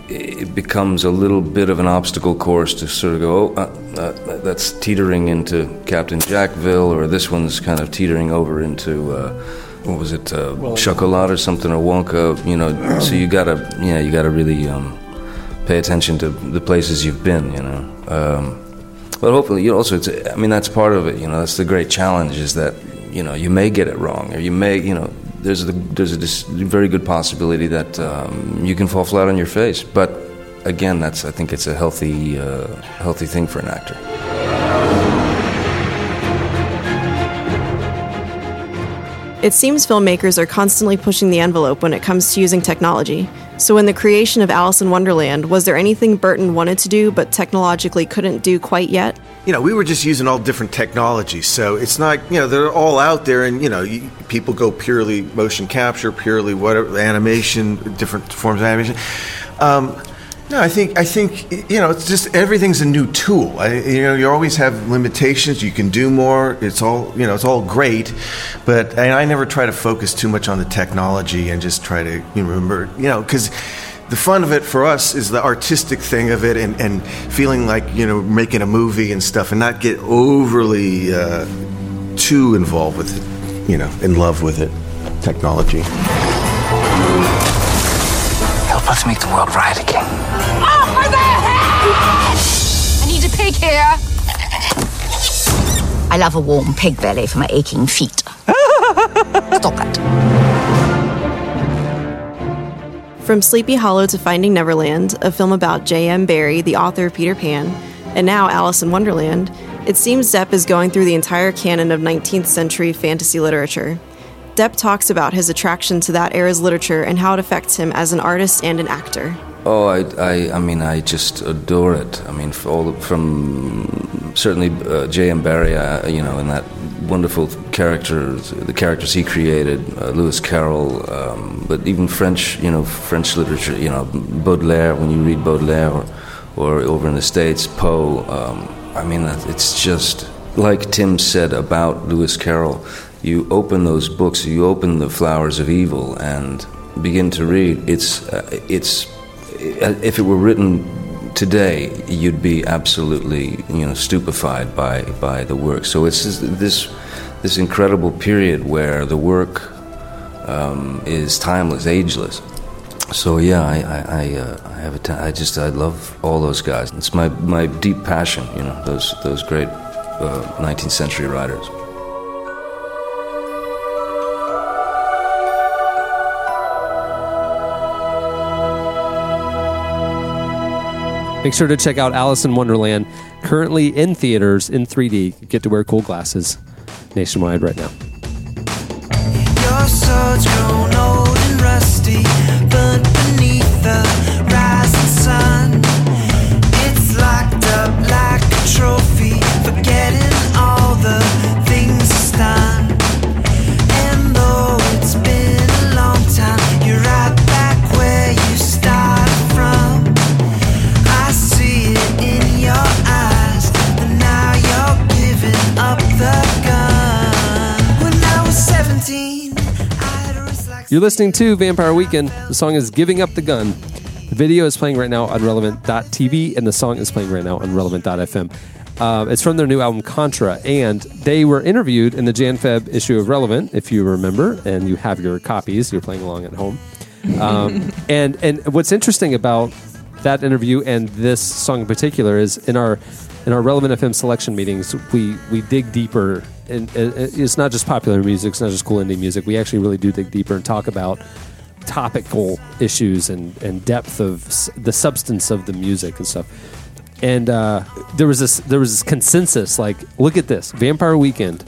it becomes a little bit of an obstacle course to sort of go, oh, uh, uh, that's teetering into Captain Jackville, or this one's kind of teetering over into. Uh, what was it, uh, chocolate or something, or Wonka? You know, so you gotta, yeah, you gotta really um, pay attention to the places you've been. You know, um, but hopefully, you also, it's, I mean, that's part of it. You know, that's the great challenge is that you know you may get it wrong, or you may, you know, there's a there's a very good possibility that um, you can fall flat on your face. But again, that's I think it's a healthy uh, healthy thing for an actor. It seems filmmakers are constantly pushing the envelope when it comes to using technology. So, in the creation of Alice in Wonderland, was there anything Burton wanted to do but technologically couldn't do quite yet? You know, we were just using all different technologies, so it's not you know they're all out there, and you know you, people go purely motion capture, purely whatever animation, different forms of animation. Um, no, I think I think you know it's just everything's a new tool. I, you know, you always have limitations. You can do more. It's all you know. It's all great, but I never try to focus too much on the technology and just try to you know, remember you know because the fun of it for us is the artistic thing of it and, and feeling like you know making a movie and stuff and not get overly uh, too involved with it, you know, in love with it, technology. Help us make the world right again. Over their heads! I need a pig here. I love a warm pig belly for my aching feet. Stop that. From Sleepy Hollow to Finding Neverland, a film about J.M. Barrie, the author of Peter Pan, and now Alice in Wonderland, it seems Depp is going through the entire canon of 19th century fantasy literature. Depp talks about his attraction to that era's literature and how it affects him as an artist and an actor. Oh, I, I, I mean, I just adore it. I mean, all from certainly uh, J.M. Barrie, uh, you know, and that wonderful characters, the characters he created, uh, Lewis Carroll, um, but even French, you know, French literature, you know, Baudelaire. When you read Baudelaire, or, or over in the States, Poe. Um, I mean, it's just like Tim said about Lewis Carroll. You open those books, you open the Flowers of Evil, and begin to read. It's, uh, it's if it were written today, you'd be absolutely you know stupefied by by the work. So it's this this, incredible period where the work um, is timeless, ageless. So yeah, I I, I, uh, I have a t- I just I love all those guys. It's my my deep passion. You know those those great uh, 19th century writers. Make sure to check out Alice in Wonderland, currently in theaters in 3D. You get to wear cool glasses nationwide right now. Your sword's grown old and rusty, burnt beneath the You're listening to Vampire Weekend. The song is Giving Up the Gun. The video is playing right now on relevant.tv, and the song is playing right now on relevant.fm. Uh, it's from their new album Contra, and they were interviewed in the Jan Feb issue of Relevant, if you remember, and you have your copies. You're playing along at home. Um, and and what's interesting about that interview and this song in particular is in our in our relevant FM selection meetings, we we dig deeper. And and it's not just popular music; it's not just cool indie music. We actually really do dig deeper and talk about topical issues and and depth of s- the substance of the music and stuff. And uh, there was this there was this consensus like, look at this Vampire Weekend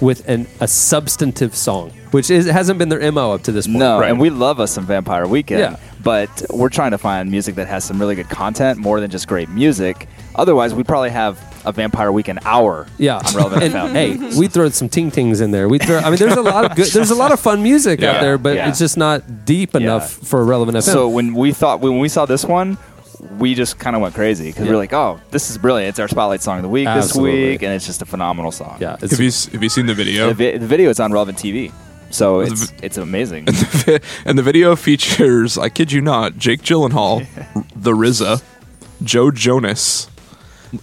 with an a substantive song, which is hasn't been their mo up to this point. No, and we love us some Vampire Weekend. Yeah. But we're trying to find music that has some really good content more than just great music. Otherwise, we'd probably have a Vampire Weekend hour Yeah, on Relevant and, FM. hey, we throw some ting tings in there. We throw. I mean, there's a lot of good. There's a lot of fun music out there, but yeah. it's just not deep enough for relevant FM. So when we thought when we saw this one, we just kind of went crazy because we are like, "Oh, this is brilliant! It's our spotlight song of the week Absolutely. this week, and it's just a phenomenal song." Yeah, Have you have you seen the video? the, vi- the video is on Relevant TV, so The it's it's amazing. and the video features, I kid you not, Jake Gyllenhaal, the RZA, Joe Jonas,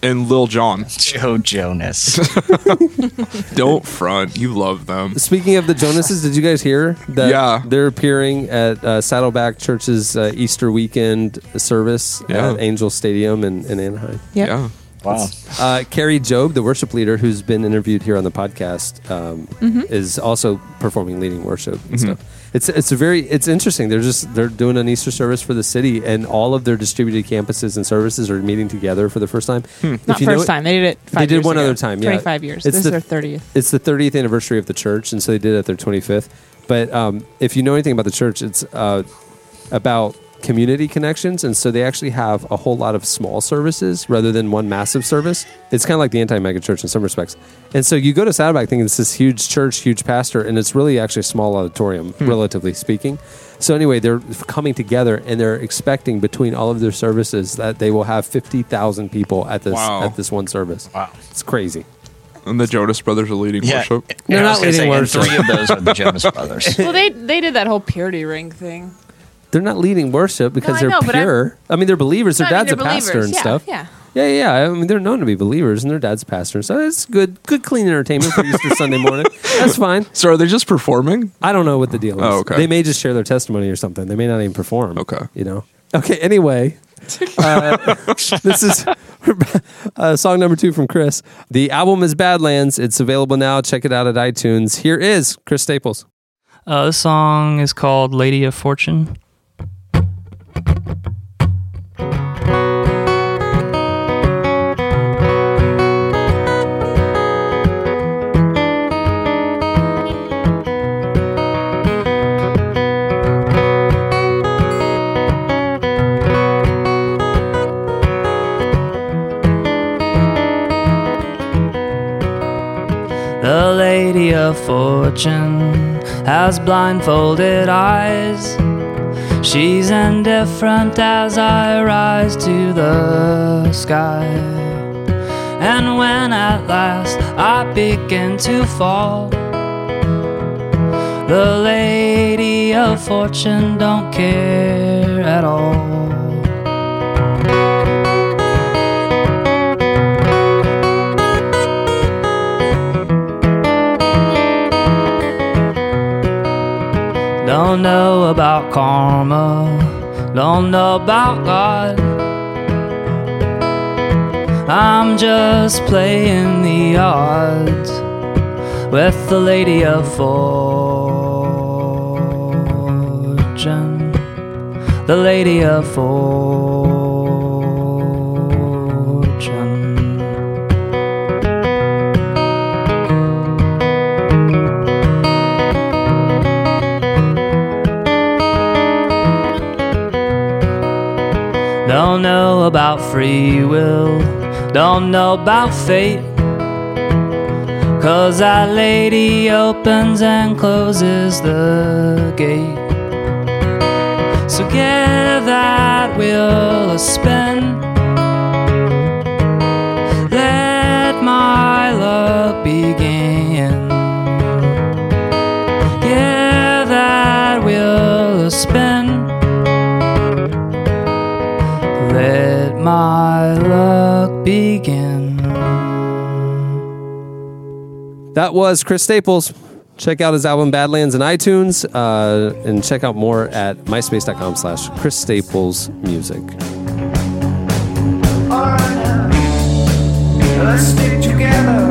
and Lil Jon. Joe Jonas. Don't front. You love them. Speaking of the Jonases, did you guys hear that Yeah. they're appearing at uh, Saddleback Church's uh, Easter weekend service Yeah. at Angel Stadium in, in Anaheim? Yep. Yeah. Wow. Uh, Kari Jobe, the worship leader who's been interviewed here on the podcast, um, Mhm. is also performing leading worship and Mhm. stuff. It's it's a very it's interesting. They're just they're doing an Easter service for the city, and all of their distributed campuses and services are meeting together for the first time. If Not you know first it- time. They did it They did years one ago. other time. Yeah, 25 years. This is their 30th. It's the 30th anniversary of the church, and so they did it at their 25th. But um, if you know anything about the church, it's uh, about community connections, and so they actually have a whole lot of small services rather than one massive service. It's kind of like the anti-mega church in some respects. And so you go to Saddleback thinking it's this huge church, huge pastor, and it's really actually a small auditorium, hmm. relatively speaking. So anyway, they're coming together and they're expecting between all of their services that they will have 50,000 people at this Wow. at this one service. Wow. It's crazy. And the Jonas Brothers are leading Yeah. worship. They're Yeah, not was leading say, worship. Three of those are the Jonas Brothers. well, they they did that whole purity ring thing. They're not leading worship because I they're know, but I'm- pure. I mean, they're believers. Their No, I mean, dad's a they're pastor believers. and Yeah, stuff. yeah. yeah, yeah. I mean, they're known to be believers, and their dad's a pastor. So it's good, good, clean entertainment for Easter Sunday morning. That's fine. So are they just performing? I don't know what the deal is. Oh, okay. They may just share their testimony or something. They may not even perform. Okay. You know. Okay. Anyway, uh, this is uh, song number two from Chris. The album is Badlands. It's available now. Check it out at iTunes. Here is Chris Staples. Uh, this song is called Lady of Fortune. The Lady of Fortune has blindfolded eyes. She's indifferent as I rise to the sky. And when at last I begin to fall, the Lady of Fortune don't care at all. Don't know about karma, don't know about God. I'm just playing the odds with the Lady of Fortune. The Lady of Fortune. Know about free will, don't know about fate. Cause that lady opens and closes the gate. So give that wheel a spin. Let my luck begin. Give that wheel a spin. Begin. That was Chris Staples. Check out his album Badlands in iTunes uh, and check out more at myspace.com slash Chris Staples Music. Let's stick together.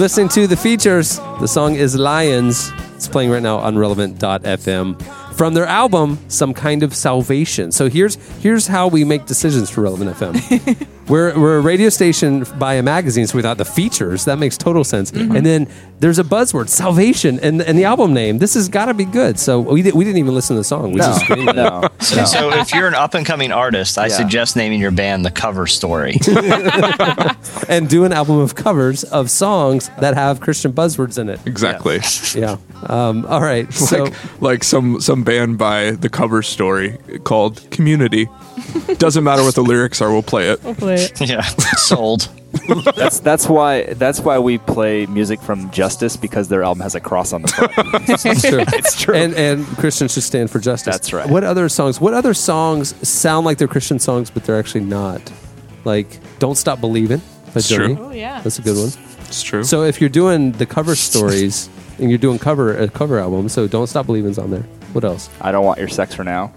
Listening to the features. The song is Lions. It's playing right now on relevant.fm from their album Some Kind of Salvation. So here's here's how we make decisions for Relevant FM. we're, we're a radio station by a magazine, so we thought the features, that makes total sense. And then there's a buzzword, salvation, and, and the album name. This has got to be good. So we, did, we didn't even listen to the song. We No, just screamed it. no. So, so if you're an up and coming artist, I Yeah. suggest naming your band the Cover Story. and do an album of covers of songs that have Christian buzzwords in it. Exactly. Yeah. Um, all right. So like like some some band by the cover story called Community. Doesn't matter what the lyrics are, we'll play it. yeah, sold. that's that's why that's why we play music from Justice because their album has a cross on the front. it's true. it's true. And and Christians should stand for justice. That's right. What other songs? What other songs sound like they're Christian songs, but they're actually not? Like "Don't Stop Believing" by It's true. Journey. Oh, yeah. that's a good one. It's true. So if you're doing the cover stories and you're doing cover a cover album, so "Don't Stop Believing's on there. What else? I don't want your sex for now.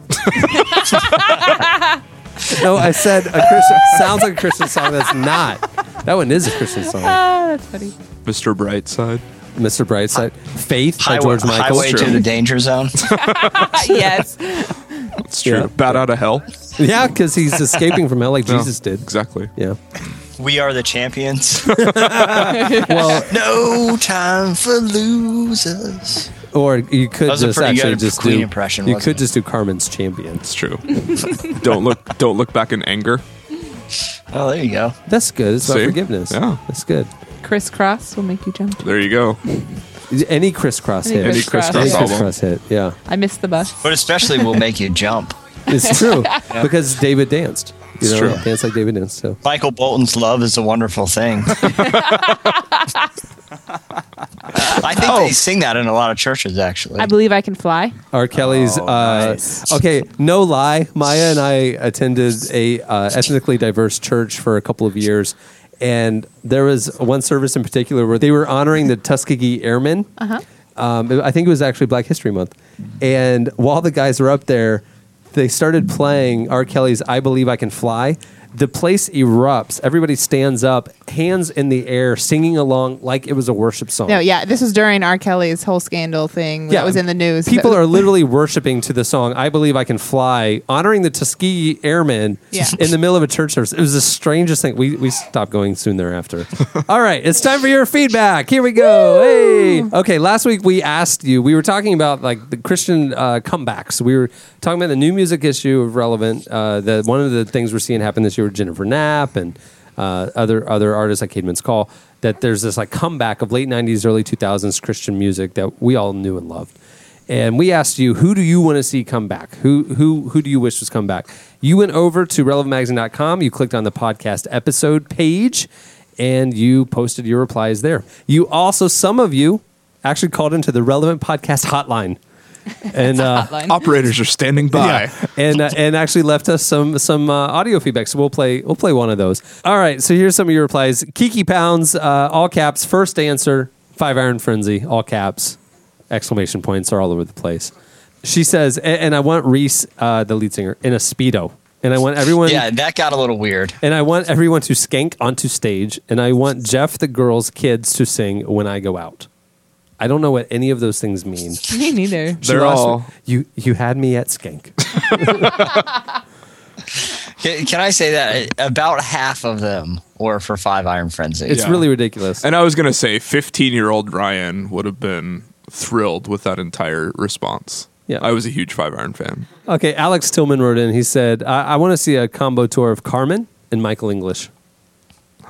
No, I said a Christian sounds like a Christian song. That's not. That one is a Christian song. Ah, that's funny. Mr. Brightside. Mr. Brightside, "Faith" by Highway, George Michael. highway to the danger zone. yes. It's true. Yeah. Bat out of hell. Yeah, because he's escaping from hell like Yeah, Jesus did. Exactly. Yeah. We are the champions. Well, no time for losers. Or you could That was a just pretty actually good just Queen do. impression, you wasn't could it? just do Carman's champion. It's true. don't look don't look back in anger. Oh, there you go. That's good. It's about See? forgiveness. Yeah. that's good. Kris Kross will make you jump. There you go. Any Kris Kross Any hit. Any Kris Kross. crisscross Any album. Kris Kross hit. Yeah, I missed the bus. But especially will make you jump. it's true because David danced. You It's know, true. dance like David danced. So Michael Bolton's love is a wonderful thing. I think they sing that in a lot of churches, actually. I believe I can fly. R. Kelly's. Oh, uh, nice. Okay, no lie. Maya and I attended a uh, ethnically diverse church for a couple of years, and there was one service in particular where they were honoring the Tuskegee Airmen. Uh-huh. Um, I think it was actually Black History Month, and while the guys were up there, they started playing R. Kelly's "I Believe I Can Fly." The place erupts. Everybody stands up, hands in the air, singing along like it was a worship song. No, yeah, this was during R. Kelly's whole scandal thing that was in the news. People That- are literally worshiping to the song "I Believe I Can Fly," honoring the Tuskegee Airmen Yeah. in the middle of a church service. It was the strangest thing. We we stopped going soon thereafter. All right, it's time for your feedback. Here we go. Hey, okay. Last week we asked you. We were talking about like the Christian uh, comebacks. We were talking about the new music issue of Relevant. Uh, the one of the things we're seeing happen this year Jennifer Knapp and uh, other other artists like Caedmon's Call. That there's this like comeback of late '90s, early 2000s Christian music that we all knew and loved. And we asked you, who do you want to see come back? Who who who do you wish was come back? You went over to relevantmagazine.com, you clicked on the podcast episode page, and you posted your replies there. You also, some of you actually called into the relevant podcast hotline. And uh, Operators are standing by. and uh, and actually left us some some uh, audio feedback. So we'll play we'll play one of those. All right. So here's some of your replies. Kiki pounds, uh, all caps. First answer, five iron frenzy, all caps. Exclamation points are all over the place. She says, and, and I want Reese, uh, the lead singer, in a speedo, and I want everyone. yeah, that got a little weird. And I want everyone to skank onto stage, and I want Jeff the girls' kids to sing when I go out. I don't know what any of those things mean. Me neither. She They're lost- all- you. You had me at skank. Can, can I say that uh, about half of them were for Five Iron Frenzy? It's Yeah. really ridiculous. And I was gonna say, 15 year old Ryan would have been thrilled with that entire response. Yeah. I was a huge Five Iron fan. Okay, Alex Tillman wrote in. He said, "I, I want to see a combo tour of Carman and Michael English.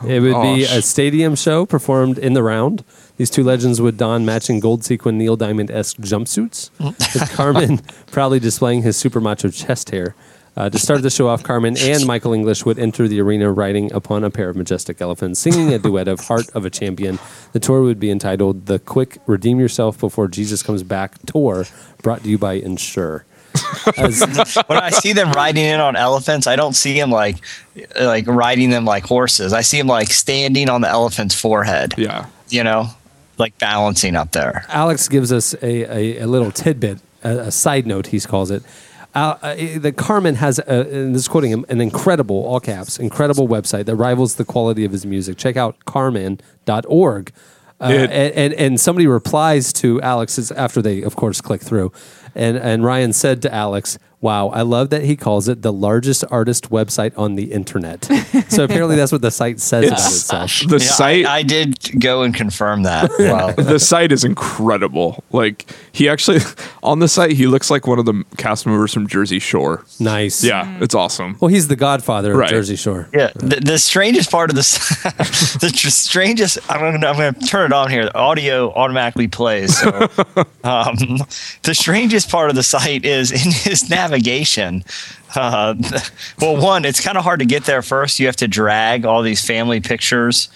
It would be Oh, a stadium show performed in the round. These two legends would don matching gold sequin Neil Diamond esque jumpsuits, with Carman proudly displaying his super macho chest hair. Uh, to start the show off, Carman and Michael English would enter the arena riding upon a pair of majestic elephants, singing a duet of Heart of a Champion. The tour would be entitled The Quick Redeem Yourself Before Jesus Comes Back Tour, brought to you by Ensure. As, when I see them riding in on elephants, I don't see them like like riding them like horses. I see them like standing on the elephant's forehead. Yeah. You know, like balancing up there. Alex gives us a, a, a little tidbit, a, a side note, he calls it. Uh, uh, the Carman has, a, and this is quoting him, an incredible, all caps, incredible website that rivals the quality of his music. Check out carman.org. Uh, It- and, and, and somebody replies to Alex's after they, of course, click through. And, and Ryan said to Alex, Wow, I love that he calls it the largest artist website on the internet. so apparently that's what the site says about itself. the Yeah, site I, I did go and confirm that. Wow. the site is incredible. Like he actually on the site he looks like one of the cast members from Jersey Shore. Nice. Yeah, it's awesome. Well, he's the godfather of Right. Jersey Shore. Yeah, the, the strangest part of this, the tr- strangest. I'm gonna, I'm gonna turn it on here. The audio automatically plays. So, um, the strangest part of the site is in his navigation. Uh, well, one, it's kind of hard to get there first. You have to drag all these family pictures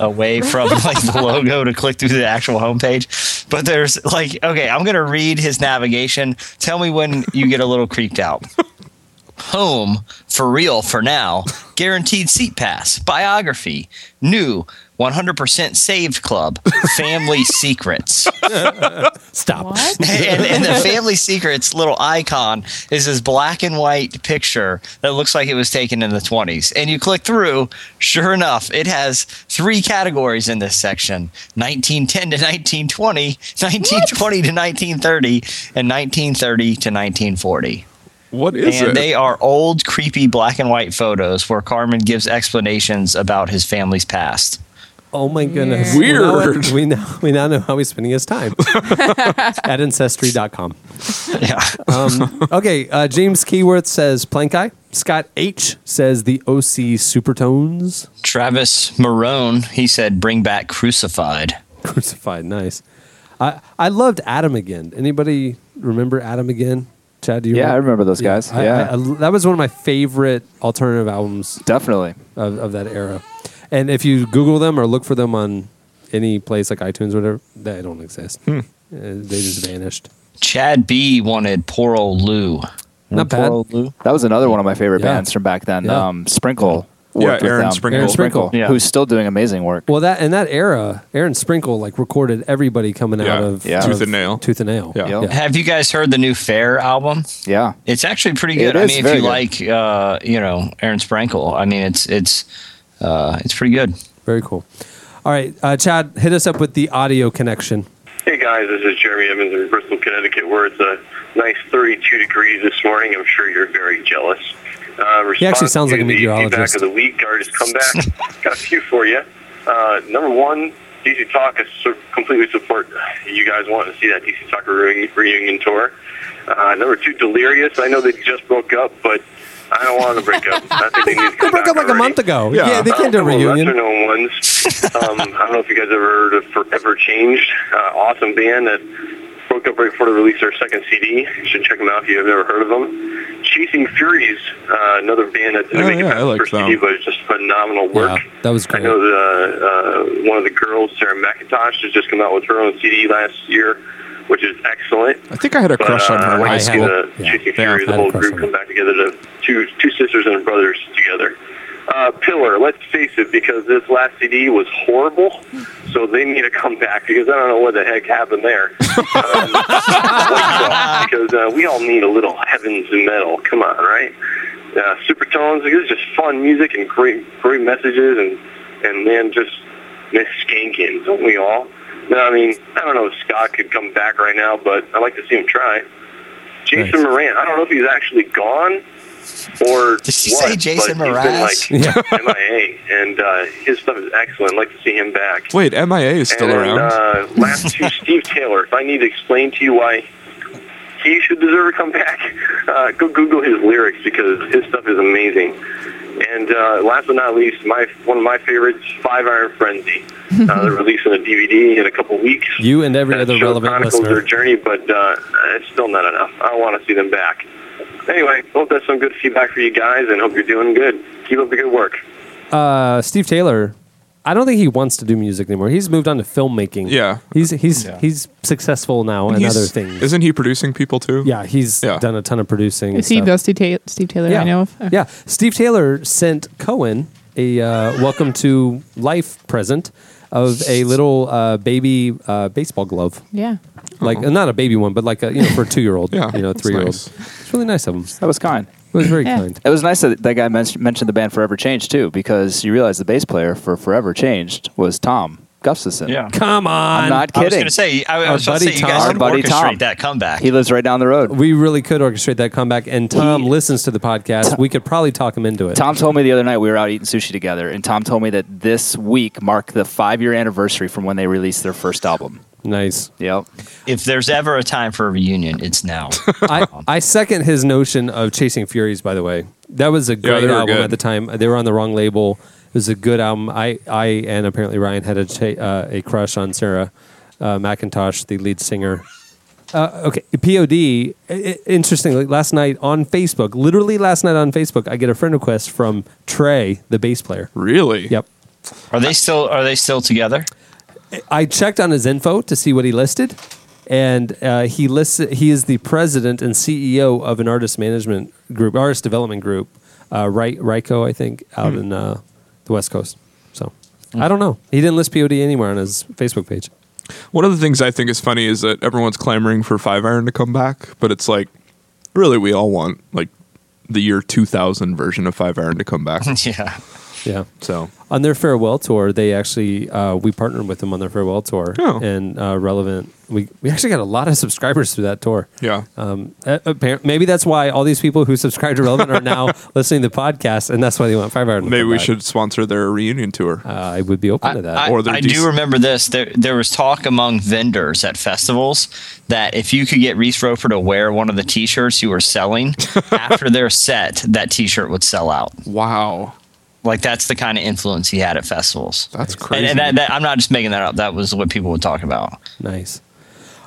away from like the logo to click through the actual homepage. But there's like, okay, I'm gonna read his navigation. Tell me when you get a little creeped out home for real for now guaranteed seat pass biography new 100% saved club family secrets Stop. and, and the family secrets little icon is this black and white picture that looks like it was taken in the 20s and you click through sure enough it has three categories in this section 1910 to 1920 1920 to 1930 and 1930 to 1940 What is and it? they are old, creepy black and white photos where Carman gives explanations about his family's past. Oh my goodness. Weird. You know what? we, now, we now know how he's spending his time at ancestry.com. Yeah. Um, okay. Uh, James Keyworth says Plankeye. Scott H says the OC Supertones. Travis Marone, he said, bring back Crucified. Crucified. Nice. I, I loved Adam again. Anybody remember Adam again? Chad, do you Yeah, I remember those guys. I- Yeah. I- I- that was one of my favorite alternative albums Definitely. of, of that era. And if you Google them or look for them on any place like iTunes or whatever, they don't exist. Hmm. Uh, they just vanished. Chad B wanted Poor Old Lou. Not bad. That was another one of my favorite Yeah. bands from back then. Yeah. Um, Sprinkle. Yeah, Aaron. Sprinkle. Aaron Sprinkle. Yeah. Who's still doing amazing work. Well, that in that era, Aaron Sprinkle like recorded everybody coming Yeah. out of Yeah. Tooth of and nail. Tooth and Nail. Yeah. Yep. Have you guys heard the new Fair album? Yeah. It's actually pretty It good. I is mean, if you good. like, uh, you know, Aaron Sprinkle, I mean, it's it's uh, it's pretty good. Very cool. All right, uh, Chad, hit us up with the audio connection. Hey guys, this is Jeremy Evans in Bristol, Connecticut, where it's a nice 32 degrees this morning. I'm sure you're very jealous. Uh, He actually sounds like a meteorologist. Feedback of the week, artist comeback. Got a few for you. Uh, number one, DC Talk. I su- completely support you guys wanting to see that DC Talk reunion, reunion tour. Uh, number two, Delirious. I know they just broke up, but I don't want to break up. I think they need to come They broke back up like a already. month ago. Yeah. Yeah, they can't do a couple of reunion. Lesser-known ones. um, I don't know if you guys ever heard of Forever Changed. Uh, awesome band that broke up right before they released their second CD. You should check them out if you've never heard of them. Chasing Furies, uh, another band that didn't Oh, make it yeah, past I the like first them. CD, but it's just phenomenal work. Yeah, that was great. I great. know that uh, one of the girls, Sarah McIntosh, has just come out with her own CD last year, which is excellent. I think I had a But, crush on uh, her I'd in high see school. the Yeah. Furies, I the whole group come back together, to two two sisters and brothers together. Uh, Pillar, let's face it, because this last CD was horrible, so they need to come back because I don't know what the heck happened there. Um, because uh, we all need a little heavens and metal. Come on, right? Uh, Supertones, it's just fun music and great, great messages, and and man, just miss skanking, don't we all? No, I mean, I don't know if Scott could come back right now, but I'd like to see him try. Jason Nice. Moran, I don't know if he's actually gone or Did she what, say Jason but Mraz? He's been like MIA, and uh, his stuff is excellent. I'd like to see him back. Wait, MIA is still and, around. Uh, last two, Steve Taylor. If I need to explain to you why he should deserve to come back, uh, go Google his lyrics because his stuff is amazing. And uh, last but not least, my one of my favorites, Five Iron Frenzy. Uh, they're releasing a DVD in a couple weeks. You and every other relevant chronicles listener. their journey, but uh, it's still not enough. I want to see them back. Anyway, hope that's some good feedback for you guys, and hope you're doing good. Keep up the good work. Uh, Steve Taylor, I don't think he wants to do music anymore. He's moved on to filmmaking. Yeah. He's he's he's successful now and He's- other things. Isn't he producing people too? Yeah, he's Yeah. done a ton of producing. Is he stuff. the Steve, Ta- Steve Taylor yeah. I know of? Yeah, Steve Taylor sent Cohen a uh, welcome to life present of a little uh, baby uh, baseball glove. Yeah. Like uh, not a baby one, but like a you know for a two year old. Yeah, you know that's three year old. nice. It's really nice of him. That was kind. It was very Yeah. kind. It was nice that that guy men- mentioned the band Forever Changed too, because you realize the bass player for Forever Changed was Tom Gustafson. Yeah. Come on. I'm not kidding. I was going to say, I, I Our was buddy say, you guys Tom. could Our buddy orchestrate Tom. that comeback. He lives right down the road. We really could orchestrate that comeback, and Tom listens to the podcast. We could probably talk him into it. Tom told me the other night we were out eating sushi together, and Tom told me that this week marked the five year anniversary from when they released their first album. Nice. Yep. if there's ever a time for a reunion, it's now. I, I second his notion of Chasing Furies, by the way. That was a great they were album good. at the time. They were on the wrong label. It was a good album. I, I and apparently Ryan had a, cha- uh, a crush on Sarah uh, McIntosh, the lead singer. Uh, okay, POD. i- i- Interestingly, last night on Facebook, literally last night on Facebook, I get a friend request from Traa, the bass player. Really? Yep. Are they still Are they still together? I checked on his info to see what he listed, and uh, he lists he is the president and CEO of an artist management group, artist development group, uh, Ry- Ryco, I think, out in uh, the West Coast. So I don't know. He didn't list POD anywhere on his Facebook page. One of the things I think is funny is that everyone's clamoring for Five Iron to come back, but it's like, really, we all want like the year 2000 version of Five Iron to come back. yeah. Yeah. So On their farewell tour, they actually uh, we partnered with them on their farewell tour, Oh. and uh, relevant. We we actually got a lot of subscribers through that tour. Yeah. Um, uh, appar- maybe that's why all these people who subscribe to Relevant are now listening to the podcast, and that's why they want Five Iron. to maybe we back. should sponsor their reunion tour. Uh, I would be open to that. I, Or I dec- do remember this. There, there was talk among vendors at festivals that if you could get Reese Roper to wear one of the T-shirts you were selling after their set, that T-shirt would sell out. Wow. Like that's the kind of influence he had at festivals. That's And, crazy. and that, that, I'm not just making that up. That was what people would talk about. Nice.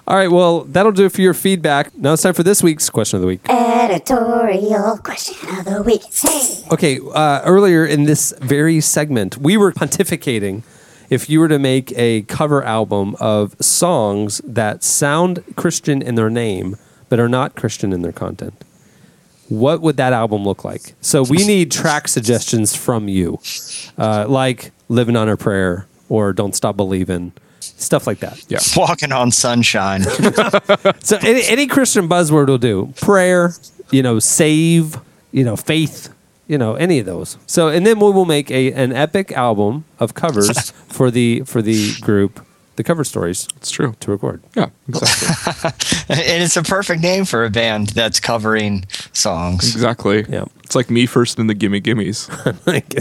All right, well, that'll do it for your feedback. Now it's time for this week's question of the week. Editorial question of the week. Hey. Okay, uh, earlier in this very segment, we were pontificating if you were to make a cover album of songs that sound Christian in their name but are not Christian in their content. What would that album look like? So we need track suggestions from you, uh, like "Living on a Prayer" or "Don't Stop Believing," stuff like that. Yeah. Walking on sunshine. So any, any Christian buzzword will do. Prayer, you know, save, you know, faith, you know, any of those. So and then we will make a an epic album of covers for the for the group, the cover stories. It's true. To record. Yeah, exactly. and it's a perfect name for a band that's covering songs. exactly. Yeah. It's like me first in the Gimme Gimmes. Like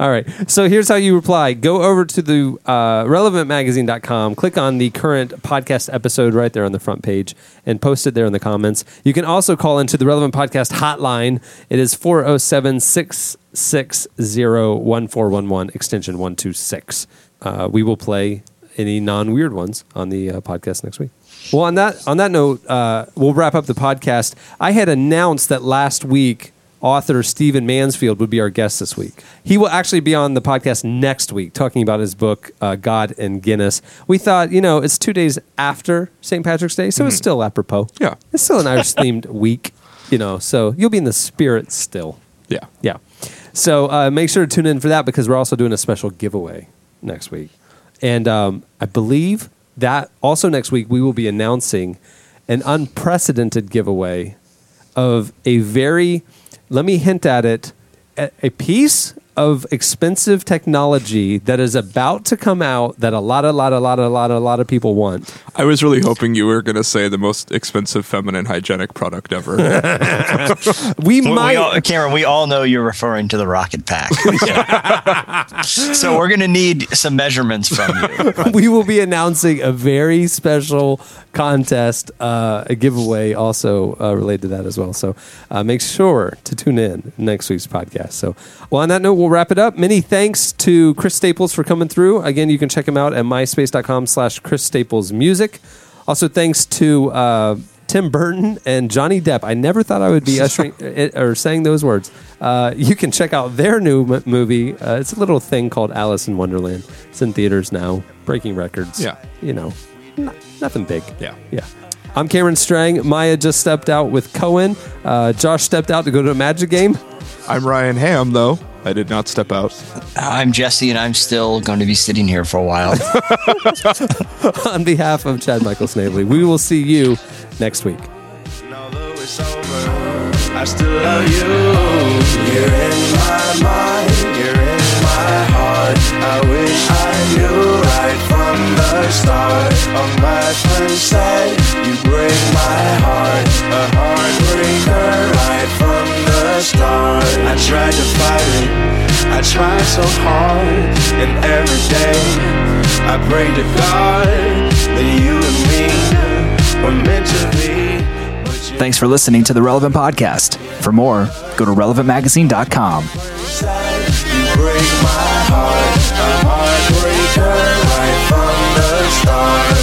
All right. So here's how you reply. Go over to the uh, relevantmagazine.com, click on the current podcast episode right there on the front page, and post it there in the comments. You can also call into the Relevant Podcast hotline. It is 407 660 1411, extension 126. Uh, we will play any non weird ones on the uh, podcast next week. Well, on that on that note, uh, we'll wrap up the podcast. I had announced that last week author Stephen Mansfield would be our guest this week. He will actually be on the podcast next week talking about his book, uh, God and Guinness. We thought, you know, it's two days after St. Patrick's Day, so it's still apropos. Yeah. It's still an Irish themed week, you know, so you'll be in the spirit still. Yeah. Yeah. So uh, make sure to tune in for that because we're also doing a special giveaway next week. And um, I believe that also next week we will be announcing an unprecedented giveaway of a very, let me hint at it, a, a piece of expensive technology that is about to come out that a lot, a lot, a lot, a lot, a lot of people want. I was really hoping you were going to say the most expensive feminine hygienic product ever. We We- we might. all- Cameron, we all know you're referring to the rocket pack. so we're going to need some measurements from you. we will be announcing a very special contest, uh, a giveaway also uh, related to that as well. So uh, make sure to tune in next week's podcast. So, well, on that note, we'll wrap it up. Many thanks to Chris Staples for coming through. Again, you can check him out at myspace.com slash Chris Staples Music. Also, thanks to uh, Tim Burton and Johnny Depp. I never thought I would be ushering it, or saying those words. Uh, you can check out their new m- movie. Uh, it's a little thing called Alice in Wonderland. It's in theaters now, breaking records. Yeah. you know, n- nothing big. Yeah. yeah. I'm Cameron Strang. Maya just stepped out with Cohen. Uh, Josh stepped out to go to a Magic game. I'm Ryan Hamm, though. I did not step out. I'm Jesse, and I'm still going to be sitting here for a while. On behalf of Chad Michael Snavely, we will see you next week. Although it's over, I still love you. You're in my mind, you're in my heart. I wish I knew right from the start. All my friends said you break my heart. A heartbreaker right from the start. I tried to fight it, I tried so hard. And every day I pray to God That you and me were meant to be. Thanks for listening to the Relevant Podcast. For more, go to relevantmagazine.com. Break my heart, a heartbreaker right from the start.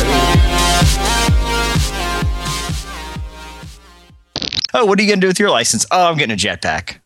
Oh, what are you going to do with your license? Oh, I'm getting a jetpack.